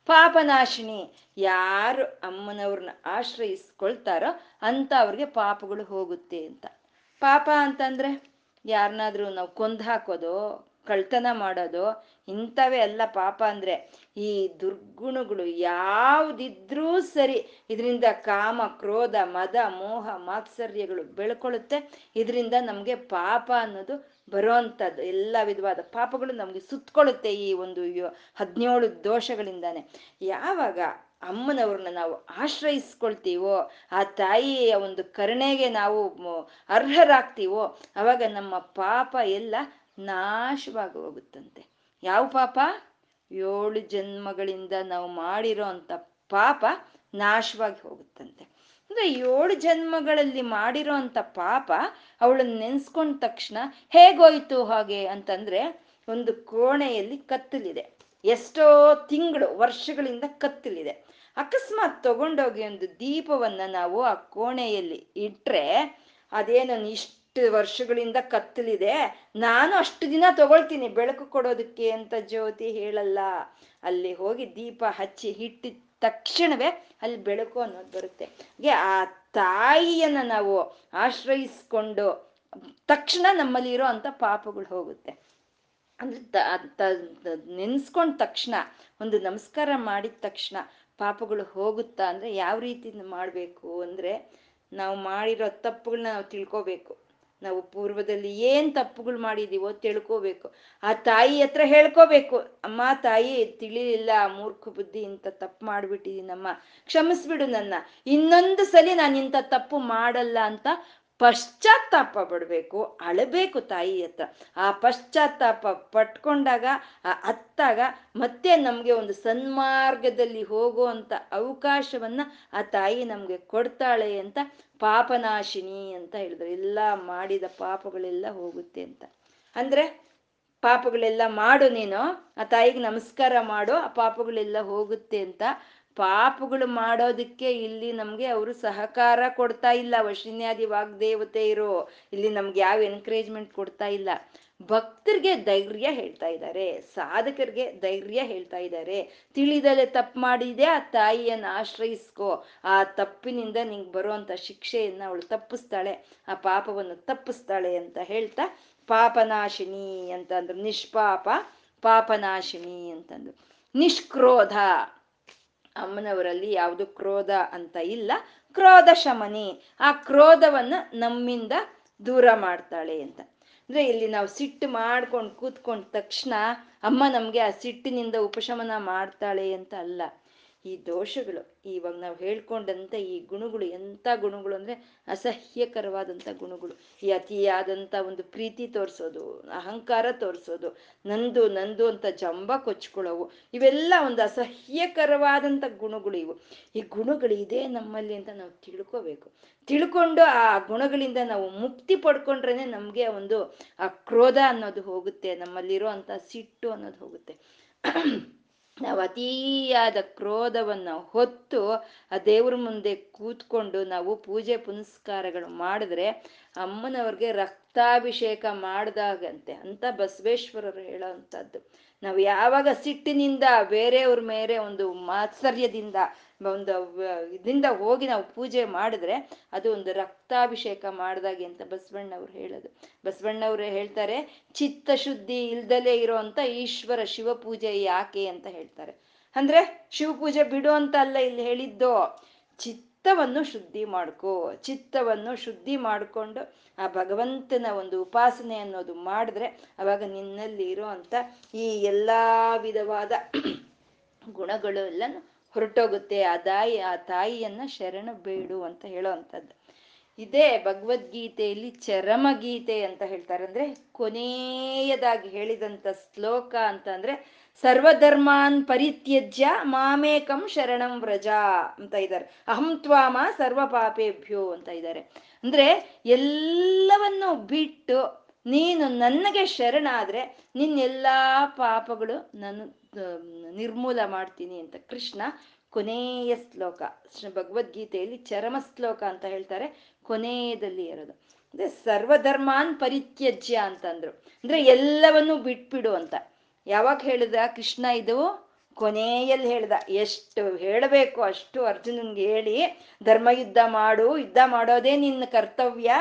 Speaker 1: ಪಾಪನಾಶಿನಿ ಯಾರು ಅಮ್ಮನವ್ರನ್ನ ಆಶ್ರಯಿಸ್ಕೊಳ್ತಾರೋ ಅಂತ ಅವ್ರಿಗೆ ಪಾಪಗಳು ಹೋಗುತ್ತೆ ಅಂತ. ಪಾಪ ಅಂತಂದ್ರೆ ಯಾರನ್ನಾದ್ರೂ ನಾವು ಕೊಂದು ಹಾಕೋದು, ಕಳ್ತನ ಮಾಡೋದು ಇಂಥವೇ ಎಲ್ಲ ಪಾಪ ಅಂದ್ರೆ. ಈ ದುರ್ಗುಣಗಳು ಯಾವುದಿದ್ರೂ ಸರಿ. ಇದರಿಂದ ಕಾಮ, ಕ್ರೋಧ, ಮದ, ಮೋಹ, ಮಾತ್ಸರ್ಯಗಳು ಬೆಳ್ಕೊಳ್ಳುತ್ತೆ. ಇದರಿಂದ ನಮಗೆ ಪಾಪ ಅನ್ನೋದು ಬರುವಂಥದ್ದು. ಎಲ್ಲ ವಿಧವಾದ ಪಾಪಗಳು ನಮಗೆ ಸುತ್ತಕೊಳ್ಳುತ್ತೆ ಈ ಒಂದು ಹದಿನೇಳು ದೋಷಗಳಿಂದಾನೆ. ಯಾವಾಗ ಅಮ್ಮನವ್ರನ್ನ ನಾವು ಆಶ್ರಯಿಸ್ಕೊಳ್ತೀವೋ, ಆ ತಾಯಿಯ ಒಂದು ಕರುಣೆಗೆ ನಾವು ಅರ್ಹರಾಗ್ತೀವೋ, ಅವಾಗ ನಮ್ಮ ಪಾಪ ಎಲ್ಲ ನಾಶವಾಗಿ ಹೋಗುತ್ತಂತೆ ಯಾವ ಪಾಪ? ಏಳು ಜನ್ಮಗಳಿಂದ ನಾವು ಮಾಡಿರೋ ಅಂತ ಪಾಪ ನಾಶವಾಗಿ ಹೋಗುತ್ತಂತೆ. ಅಂದ್ರೆ ಏಳು ಜನ್ಮಗಳಲ್ಲಿ ಮಾಡಿರೋ ಅಂತ ಪಾಪ ಅವಳನ್ನ ನೆನ್ಸ್ಕೊಂಡ ತಕ್ಷಣ ಹೇಗೋಯ್ತು ಹಾಗೆ ಅಂತಂದ್ರೆ ಒಂದು ಕೋಣೆಯಲ್ಲಿ ಕತ್ತಲಿದೆ. ಎಷ್ಟೋ ತಿಂಗಳು, ವರ್ಷಗಳಿಂದ ಕತ್ತಲಿದೆ. ಅಕಸ್ಮಾತ್ ತಗೊಂಡೋಗಿ ಒಂದು ದೀಪವನ್ನ ನಾವು ಆ ಕೋಣೆಯಲ್ಲಿ ಇಟ್ರೆ ಅದೇನೋ ಇಷ್ಟ ಎಷ್ಟು ವರ್ಷಗಳಿಂದ ಕತ್ತಲಿದೆ, ನಾನು ಅಷ್ಟು ದಿನ ತಗೊಳ್ತೀನಿ ಬೆಳಕು ಕೊಡೋದಕ್ಕೆ ಅಂತ ಜ್ಯೋತಿ ಹೇಳಲ್ಲ. ಅಲ್ಲಿ ಹೋಗಿ ದೀಪ ಹಚ್ಚಿ ಹಿಟ್ಟಿದ ತಕ್ಷಣವೇ ಅಲ್ಲಿ ಬೆಳಕು ಅನ್ನೋದು ಬರುತ್ತೆ. ಹಾಗೆ ಆ ತಾಯಿಯನ್ನ ನಾವು ಆಶ್ರಯಿಸ್ಕೊಂಡು ತಕ್ಷಣ ನಮ್ಮಲ್ಲಿ ಇರೋ ಅಂತ ಪಾಪಗಳು ಹೋಗುತ್ತೆ. ಅಂದ್ರೆ ನೆನ್ಸ್ಕೊಂಡ ತಕ್ಷಣ, ಒಂದು ನಮಸ್ಕಾರ ಮಾಡಿದ ತಕ್ಷಣ ಪಾಪಗಳು ಹೋಗುತ್ತಾ ಅಂದ್ರೆ ಯಾವ ರೀತಿ ಮಾಡಬೇಕು ಅಂದ್ರೆ ನಾವು ಮಾಡಿರೋ ತಪ್ಪುಗಳನ್ನ ನಾವು ತಿಳ್ಕೊಬೇಕು. ನಾವು ಪೂರ್ವದಲ್ಲಿ ಏನ್ ತಪ್ಪುಗಳು ಮಾಡಿದೀವೋ ತಿಳ್ಕೋಬೇಕು. ಆ ತಾಯಿ ಹತ್ರ ಹೇಳ್ಕೋಬೇಕು. ಅಮ್ಮ, ತಾಯಿ, ತಿಳಿಲಿಲ್ಲ, ಮೂರ್ಖ ಬುದ್ಧಿ, ಇಂಥ ತಪ್ಪು ಮಾಡ್ಬಿಟ್ಟಿದೀನಮ್ಮ. ಕ್ಷಮಿಸ್ಬಿಡು ನನ್ನ. ಇನ್ನೊಂದು ಸಲಿ ನಾನು ಇಂಥ ತಪ್ಪು ಮಾಡಲ್ಲ ಅಂತ ಪಶ್ಚಾತ್ತಾಪ ಪಡಬೇಕು, ಅಳಬೇಕು ತಾಯಿ ಹತ್ರ ಆ ಪಶ್ಚಾತ್ತಾಪ ಪಟ್ಕೊಂಡಾಗ, ಆ ಅತ್ತಾಗ ಮತ್ತೆ ನಮ್ಗೆ ಒಂದು ಸನ್ಮಾರ್ಗದಲ್ಲಿ ಹೋಗುವಂತ ಅವಕಾಶವನ್ನ ಆ ತಾಯಿ ನಮ್ಗೆ ಕೊಡ್ತಾಳೆ ಅಂತ ಪಾಪನಾಶಿನಿ ಅಂತ ಹೇಳಿದ್ರು. ಎಲ್ಲ ಮಾಡಿದ ಪಾಪಗಳೆಲ್ಲ ಹೋಗುತ್ತೆ ಅಂತ. ಅಂದ್ರೆ ಪಾಪಗಳೆಲ್ಲ ಮಾಡು ನೀನು, ಆ ತಾಯಿಗೆ ನಮಸ್ಕಾರ ಮಾಡು, ಆ ಪಾಪಗಳೆಲ್ಲ ಹೋಗುತ್ತೆ ಅಂತ ಪಾಪಗಳು ಮಾಡೋದಕ್ಕೆ ಇಲ್ಲಿ ನಮ್ಗೆ ಅವರು ಸಹಕಾರ ಕೊಡ್ತಾ ಇಲ್ಲ. ವಶಿನ್ಯಾದಿ ವಾಗ್ದೇವತೆ ಇರೋ, ಇಲ್ಲಿ ನಮ್ಗೆ ಯಾವ ಎನ್ಕರೇಜ್ಮೆಂಟ್ ಕೊಡ್ತಾ ಇಲ್ಲ. ಭಕ್ತರಿಗೆ ಧೈರ್ಯ ಹೇಳ್ತಾ ಇದ್ದಾರೆ. ಸಾಧಕರಿಗೆ ಧೈರ್ಯ ಹೇಳ್ತಾ ಇದ್ದಾರೆ. ತಿಳಿದಲೆ ತಪ್ಪು ಮಾಡಿದೆ, ಆ ತಾಯಿಯನ್ನು ಆಶ್ರಯಿಸ್ಕೋ. ಆ ತಪ್ಪಿನಿಂದ ನಿಂಗೆ ಬರುವಂತ ಶಿಕ್ಷೆಯನ್ನ ಅವಳು ತಪ್ಪಿಸ್ತಾಳೆ. ಆ ಪಾಪವನ್ನು ತಪ್ಪಿಸ್ತಾಳೆ ಅಂತ ಹೇಳ್ತಾ, ಪಾಪನಾಶಿನಿ ಅಂತಂದ್ರು. ನಿಷ್ಪಾಪ, ಪಾಪನಾಶಿನಿ ಅಂತಂದ್ರು. ನಿಷ್ಕ್ರೋಧ. ಅಮ್ಮನವರಲ್ಲಿ ಯಾವುದು ಕ್ರೋಧ ಅಂತ ಇಲ್ಲ. ಕ್ರೋಧ ಶಮನಿ. ಆ ಕ್ರೋಧವನ್ನ ನಮ್ಮಿಂದ ದೂರ ಮಾಡ್ತಾಳೆ ಅಂತ. ಅಂದ್ರೆ ಇಲ್ಲಿ ನಾವು ಸಿಟ್ಟು ಮಾಡ್ಕೊಂಡು ಕೂತ್ಕೊಂಡ ತಕ್ಷಣ ಅಮ್ಮ ನಮ್ಗೆ ಆ ಸಿಟ್ಟಿನಿಂದ ಉಪಶಮನ ಮಾಡ್ತಾಳೆ ಅಂತ ಅಲ್ಲ. ಈ ದೋಷಗಳು ಇವಾಗ ನಾವು ಹೇಳ್ಕೊಂಡಂತ ಈ ಗುಣಗಳು, ಎಂಥ ಗುಣಗಳು ಅಂದ್ರೆ ಅಸಹ್ಯಕರವಾದಂಥ ಗುಣಗಳು. ಈ ಅತಿಯಾದಂಥ ಒಂದು ಪ್ರೀತಿ ತೋರಿಸೋದು, ಅಹಂಕಾರ ತೋರಿಸೋದು, ನಂದು ನಂದು ಅಂತ ಜಂಬ ಕೊಚ್ಕೊಳ್ಳೋವು, ಇವೆಲ್ಲ ಒಂದು ಅಸಹ್ಯಕರವಾದಂಥ ಗುಣಗಳು ಇವು. ಈ ಗುಣಗಳು ಇದೆ ನಮ್ಮಲ್ಲಿ ಅಂತ ನಾವು ತಿಳ್ಕೋಬೇಕು. ತಿಳ್ಕೊಂಡು ಆ ಗುಣಗಳಿಂದ ನಾವು ಮುಕ್ತಿ ಪಡ್ಕೊಂಡ್ರೇನೆ ನಮಗೆ ಒಂದು ಆ ಕ್ರೋಧ ಅನ್ನೋದು ಹೋಗುತ್ತೆ ನಮ್ಮಲ್ಲಿರೋ ಅಂತ ಸಿಟ್ಟು ಅನ್ನೋದು ಹೋಗುತ್ತೆ. ನಾವು ಅತಿಯಾದ ಕ್ರೋಧವನ್ನ ಹೊತ್ತು ಆ ದೇವ್ರ ಮುಂದೆ ಕೂತ್ಕೊಂಡು ನಾವು ಪೂಜೆ ಪುನಸ್ಕಾರಗಳು ಮಾಡಿದ್ರೆ ಅಮ್ಮನವ್ರಿಗೆ ರಕ್ತಾಭಿಷೇಕ ಮಾಡ್ದಾಗಂತೆ ಅಂತ ಬಸವೇಶ್ವರರು ಹೇಳೋ ನಾವು ಯಾವಾಗ ಸಿಟ್ಟಿನಿಂದ ಬೇರೆಯವ್ರ ಮೇಲೆ ಒಂದು ಮಾತ್ಸರ್ಯದಿಂದ ಒಂದು ಇದರಿಂದ ಹೋಗಿ ನಾವು ಪೂಜೆ ಮಾಡಿದ್ರೆ ಅದು ಒಂದು ರಕ್ತಾಭಿಷೇಕ ಮಾಡ್ದಾಗೆ ಅಂತ ಬಸವಣ್ಣವ್ರು ಹೇಳೋದು. ಬಸವಣ್ಣವ್ರು ಹೇಳ್ತಾರೆ ಚಿತ್ತ ಶುದ್ಧಿ ಇಲ್ದಲೇ ಇರೋಂಥ ಈಶ್ವರ ಶಿವ ಪೂಜೆ ಯಾಕೆ ಅಂತ ಹೇಳ್ತಾರೆ. ಅಂದ್ರೆ ಶಿವ ಪೂಜೆ ಬಿಡು ಅಂತ ಅಲ್ಲ ಇಲ್ಲಿ ಹೇಳಿದ್ದು. ಚಿತ್ತವನ್ನು ಶುದ್ಧಿ ಮಾಡ್ಕೋ, ಚಿತ್ತವನ್ನು ಶುದ್ಧಿ ಮಾಡಿಕೊಂಡು ಆ ಭಗವಂತನ ಒಂದು ಉಪಾಸನೆ ಅನ್ನೋದು ಮಾಡಿದ್ರೆ ಅವಾಗ ನಿನ್ನಲ್ಲಿ ಇರೋ ಅಂತ ಈ ಎಲ್ಲಾ ವಿಧವಾದ ಗುಣಗಳು ಎಲ್ಲ ಹೊರಟೋಗುತ್ತೆ, ಆ ತಾಯಿ ಆ ತಾಯಿಯನ್ನ ಶರಣ ಬೇಡು ಅಂತ ಹೇಳೋ ಅಂಥದ್ದು ಇದೇ ಭಗವದ್ಗೀತೆಯಲ್ಲಿ ಚರಮಗೀತೆ ಅಂತ ಹೇಳ್ತಾರೆ. ಅಂದ್ರೆ ಕೊನೆಯದಾಗಿ ಹೇಳಿದಂತ ಶ್ಲೋಕ ಅಂತ ಸರ್ವಧರ್ಮಾನ್ ಪರಿತ್ಯಜ್ಯ ಮಾಮೇಕಂ ಶರಣಂ ವ್ರಜ ಅಂತ ಇದ್ದಾರೆ. ಅಹಂ ತ್ವಾಮ ಸರ್ವ ಪಾಪೇಭ್ಯೋ ಅಂತ ಇದ್ದಾರೆ. ಅಂದ್ರೆ ಎಲ್ಲವನ್ನು ಬಿಟ್ಟು ನೀನು ನನಗೆ ಶರಣಾದ್ರೆ ನಿನ್ನೆಲ್ಲಾ ಪಾಪಗಳು ನಾನು ನಿರ್ಮೂಲ ಮಾಡ್ತೀನಿ ಅಂತ ಕೃಷ್ಣ ಕೊನೆಯ ಶ್ಲೋಕ. ಭಗವದ್ಗೀತೆಯಲ್ಲಿ ಚರಮ ಶ್ಲೋಕ ಅಂತ ಹೇಳ್ತಾರೆ, ಕೊನೆಯದಲ್ಲಿ ಇರೋದು. ಅಂದ್ರೆ ಸರ್ವಧರ್ಮಾನ್ ಪರಿತ್ಯಜ್ಯ ಅಂತಂದ್ರು. ಅಂದ್ರೆ ಎಲ್ಲವನ್ನು ಬಿಟ್ಬಿಡು ಅಂತ. ಯಾವಾಗ ಹೇಳಿದ ಕೃಷ್ಣ ಇದು? ಕೊನೆಯಲ್ಲಿ ಹೇಳ್ದ. ಎಷ್ಟು ಹೇಳಬೇಕು ಅಷ್ಟು ಅರ್ಜುನನ್ಗೆ ಹೇಳಿ ಧರ್ಮ ಯುದ್ಧ ಮಾಡು, ಯುದ್ಧ ಮಾಡೋದೇ ನಿನ್ನ ಕರ್ತವ್ಯ.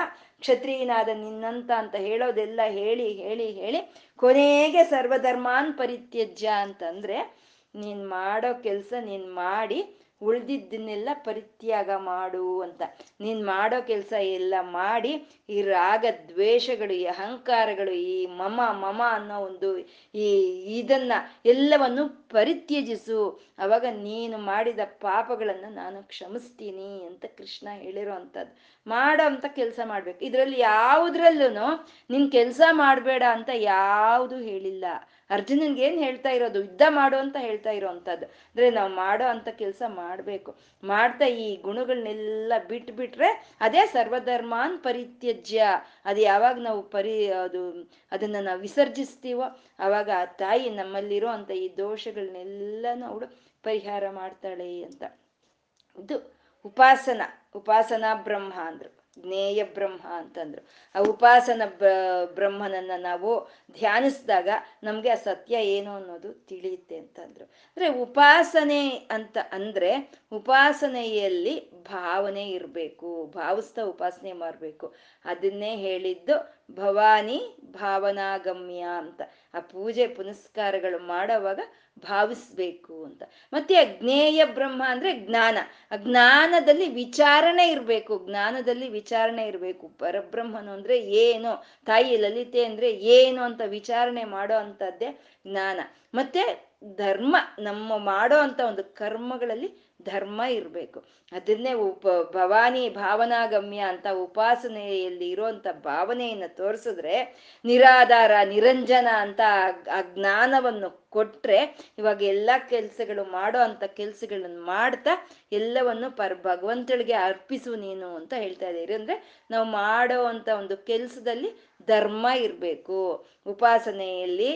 Speaker 1: ಕ್ಷತ್ರಿಯನಾದ ನಿನ್ನಂತ ಅಂತ ಹೇಳೋದೆಲ್ಲ ಹೇಳಿ ಹೇಳಿ ಹೇಳಿ ಕೊನೆಗೆ ಸರ್ವಧರ್ಮಾನ್ ಪರಿತ್ಯಜ್ಯ ಅಂತಂದ್ರೆ ನೀನ್ ಮಾಡೋ ಕೆಲಸ ನೀನ್ ಮಾಡಿ ಉಳ್ದಿದ್ದನ್ನೆಲ್ಲ ಪರಿತ್ಯಾಗ ಮಾಡು ಅಂತ. ನೀನ್ ಮಾಡೋ ಕೆಲಸ ಎಲ್ಲ ಮಾಡಿ ಈ ರಾಗ ದ್ವೇಷಗಳು, ಈ ಅಹಂಕಾರಗಳು, ಈ ಮಮ ಮಮ ಅನ್ನೋ ಒಂದು ಈ ಇದನ್ನ ಎಲ್ಲವನ್ನು ಪರಿತ್ಯಜಿಸು. ಅವಾಗ ನೀನು ಮಾಡಿದ ಪಾಪಗಳನ್ನ ನಾನು ಕ್ಷಮಿಸ್ತೀನಿ ಅಂತ ಕೃಷ್ಣ ಹೇಳಿರೋ ಅಂಥದ್ದು. ಮಾಡೋ ಅಂತ ಕೆಲಸ ಮಾಡ್ಬೇಕು. ಇದರಲ್ಲಿ ಯಾವುದ್ರಲ್ಲೂ ನಿನ್ ಕೆಲಸ ಮಾಡಬೇಡ ಅಂತ ಯಾವುದು ಹೇಳಿಲ್ಲ. ಅರ್ಜುನನ್ಗೆ ಏನ್ ಹೇಳ್ತಾ ಇರೋದು? ಯುದ್ಧ ಮಾಡು ಅಂತ ಹೇಳ್ತಾ ಇರೋ ಅಂತದ್ದು ಅಂದ್ರೆ ನಾವು ಮಾಡೋ ಅಂತ ಕೆಲಸ ಮಾಡ್ಬೇಕು. ಮಾಡ್ತಾ ಈ ಗುಣಗಳನ್ನೆಲ್ಲ ಬಿಟ್ಬಿಟ್ರೆ ಅದೇ ಸರ್ವಧರ್ಮಾನ್ ಪರಿತ್ಯಜ್ಯ. ಅದು ಯಾವಾಗ ನಾವು ಪರಿ, ಅದು, ಅದನ್ನ ನಾವು ವಿಸರ್ಜಿಸ್ತೀವೋ, ಅವಾಗ ಆ ತಾಯಿ ನಮ್ಮಲ್ಲಿರೋ ಅಂತ ಈ ದೋಷಗಳನ್ನೆಲ್ಲನೂ ಅವಳು ಪರಿಹಾರ ಮಾಡ್ತಾಳೆ ಅಂತ. ಇದು ಉಪಾಸನ, ಉಪಾಸನಾ ಬ್ರಹ್ಮ ಅಂದ್ರು. ಜ್ಞೇಯ ಬ್ರಹ್ಮ ಅಂತಂದ್ರು. ಆ ಉಪಾಸನ ಬ್ರಹ್ಮನನ್ನ ನಾವು ಧ್ಯಾನಿಸಿದಾಗ ನಮ್ಗೆ ಆ ಸತ್ಯ ಏನು ಅನ್ನೋದು ತಿಳಿಯುತ್ತೆ ಅಂತಂದ್ರು. ಅಂದ್ರೆ ಉಪಾಸನೆ ಅಂತ ಅಂದ್ರೆ ಉಪಾಸನೆಯಲ್ಲಿ ಭಾವನೆ ಇರಬೇಕು, ಭಾವಿಸ್ತಾ ಉಪಾಸನೆ ಮಾಡಬೇಕು. ಅದನ್ನೇ ಹೇಳಿದ್ದು ಭವಾನಿ ಭಾವನಾಗಮ್ಯ ಅಂತ. ಆ ಪೂಜೆ ಪುನಸ್ಕಾರಗಳು ಮಾಡೋವಾಗ ಭಾವಿಸ್ಬೇಕು ಅಂತ. ಮತ್ತೆ ಅಜ್ಞೇಯ ಬ್ರಹ್ಮ ಅಂದ್ರೆ ಜ್ಞಾನ. ಜ್ಞಾನದಲ್ಲಿ ವಿಚಾರಣೆ ಇರಬೇಕು. ಜ್ಞಾನದಲ್ಲಿ ವಿಚಾರಣೆ ಇರಬೇಕು. ಪರಬ್ರಹ್ಮನು ಅಂದ್ರೆ ಏನು? ತಾಯಿ ಲಲಿತೆ ಅಂದ್ರೆ ಏನು ಅಂತ ವಿಚಾರಣೆ ಮಾಡೋ ಅಂತದ್ದೇ ಜ್ಞಾನ. ಮತ್ತೆ ಧರ್ಮ, ನಮ್ಮ ಮಾಡೋ ಅಂತ ಒಂದು ಕರ್ಮಗಳಲ್ಲಿ ಧರ್ಮ ಇರಬೇಕು. ಅದನ್ನೇ ಉಪ, ಭವಾನಿ ಭಾವನಾಗಮ್ಯ ಅಂತ ಉಪಾಸನೆಯಲ್ಲಿ ಇರೋಂಥ ಭಾವನೆಯನ್ನು ತೋರಿಸಿದ್ರೆ ನಿರಾಧಾರ, ನಿರಂಜನ ಅಂತ ಆ ಜ್ಞಾನವನ್ನು ಕೊಟ್ಟರೆ ಇವಾಗ ಎಲ್ಲ ಕೆಲಸಗಳು ಮಾಡೋ ಅಂತ ಕೆಲಸಗಳನ್ನು ಮಾಡ್ತಾ ಎಲ್ಲವನ್ನು ಪರ್, ಭಗವಂತಳಿಗೆ ಅರ್ಪಿಸು ನೀನು ಅಂತ ಹೇಳ್ತಾ ಇದ್ದೀರಿ. ಅಂದ್ರೆ ನಾವು ಮಾಡೋ ಅಂತ ಒಂದು ಕೆಲಸದಲ್ಲಿ ಧರ್ಮ ಇರಬೇಕು. ಉಪಾಸನೆಯಲ್ಲಿ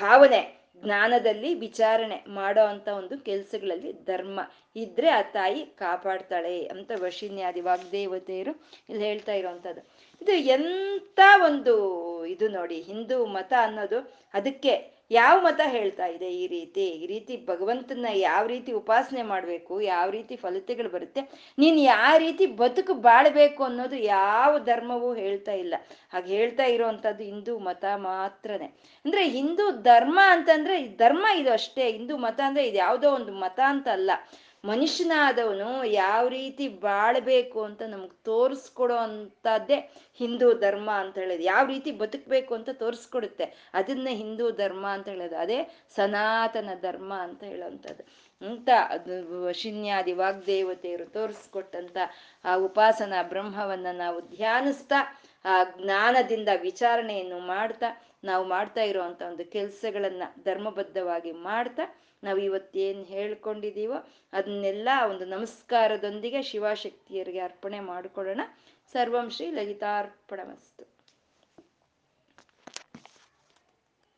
Speaker 1: ಭಾವನೆ. ಜ್ಞಾನದಲ್ಲಿ ವಿಚಾರಣೆ ಮಾಡೋ ಅಂತ ಒಂದು ಕೆಲ್ಸಗಳಲ್ಲಿ ಧರ್ಮ ಇದ್ರೆ ಆ ತಾಯಿ ಕಾಪಾಡ್ತಾಳೆ ಅಂತ ವಶಿನ್ಯಾದಿ ವಾಗ್ದೇವತೆಯರು ಇಲ್ಲಿ ಹೇಳ್ತಾ ಇರೋವಂಥದ್ದು ಇದು ಎಂತ ಒಂದು ಇದು ನೋಡಿ, ಹಿಂದೂ ಮತ ಅನ್ನೋದು ಅದಕ್ಕೆ ಯಾವ ಮತ ಹೇಳ್ತಾ ಇದೆ ಈ ರೀತಿ? ಈ ರೀತಿ ಭಗವಂತನ ಯಾವ ರೀತಿ ಉಪಾಸನೆ ಮಾಡಬೇಕು? ಯಾವ ರೀತಿ ಫಲಿತಗಳು ಬರುತ್ತೆ? ನೀನು ಯಾವ ರೀತಿ ಬದುಕು ಬಾಳ್ಬೇಕು ಅನ್ನೋದು ಯಾವ ಧರ್ಮವೂ ಹೇಳ್ತಾ ಇಲ್ಲ. ಹಾಗೆ ಹೇಳ್ತಾ ಇರೋವಂಥದ್ದು ಹಿಂದೂ ಮತ ಮಾತ್ರನೇ. ಅಂದ್ರೆ ಹಿಂದೂ ಧರ್ಮ ಅಂತಂದ್ರೆ, ಧರ್ಮ ಇದು ಅಷ್ಟೇ. ಹಿಂದೂ ಮತ ಅಂದ್ರೆ ಇದು ಯಾವುದೋ ಒಂದು ಮತ ಅಂತ ಅಲ್ಲ ಮನುಷ್ಯನಾದವನು ಯಾವ ರೀತಿ ಬಾಳ್ಬೇಕು ಅಂತ ನಮ್ಗೆ ತೋರಿಸ್ಕೊಡೋ ಅಂತದ್ದೇ ಹಿಂದೂ ಧರ್ಮ ಅಂತ ಹೇಳೋದು. ಯಾವ ರೀತಿ ಬದುಕಬೇಕು ಅಂತ ತೋರಿಸ್ಕೊಡುತ್ತೆ. ಅದನ್ನೇ ಹಿಂದೂ ಧರ್ಮ ಅಂತ ಹೇಳೋದು. ಅದೇ ಸನಾತನ ಧರ್ಮ ಅಂತ ಹೇಳೋವಂಥದ್ದು ಅಂತ ಶಿನ್ಯಾದಿ ವಾಗ್ದೇವತೆಯರು ತೋರಿಸ್ಕೊಟ್ಟಂತ ಆ ಉಪಾಸನಾ ಬ್ರಹ್ಮವನ್ನ ನಾವು ಧ್ಯಾನಿಸ್ತಾ, ಆ ಜ್ಞಾನದಿಂದ ವಿಚಾರಣೆಯನ್ನು ಮಾಡ್ತಾ, ನಾವು ಮಾಡ್ತಾ ಇರುವಂತ ಒಂದು ಕೆಲಸಗಳನ್ನ ಧರ್ಮಬದ್ಧವಾಗಿ ಮಾಡ್ತಾ ನಾವು ಇವತ್ತೇನು ಹೇಳ್ಕೊಂಡಿದ್ದೀವೋ ಅದನ್ನೆಲ್ಲ ಒಂದು ನಮಸ್ಕಾರದೊಂದಿಗೆ ಶಿವಶಕ್ತಿಯರಿಗೆ ಅರ್ಪಣೆ ಮಾಡಿಕೊಳ್ಳೋಣ. ಸರ್ವಂ ಶ್ರೀ ಲಲಿತಾರ್ಪಣಮಸ್ತು.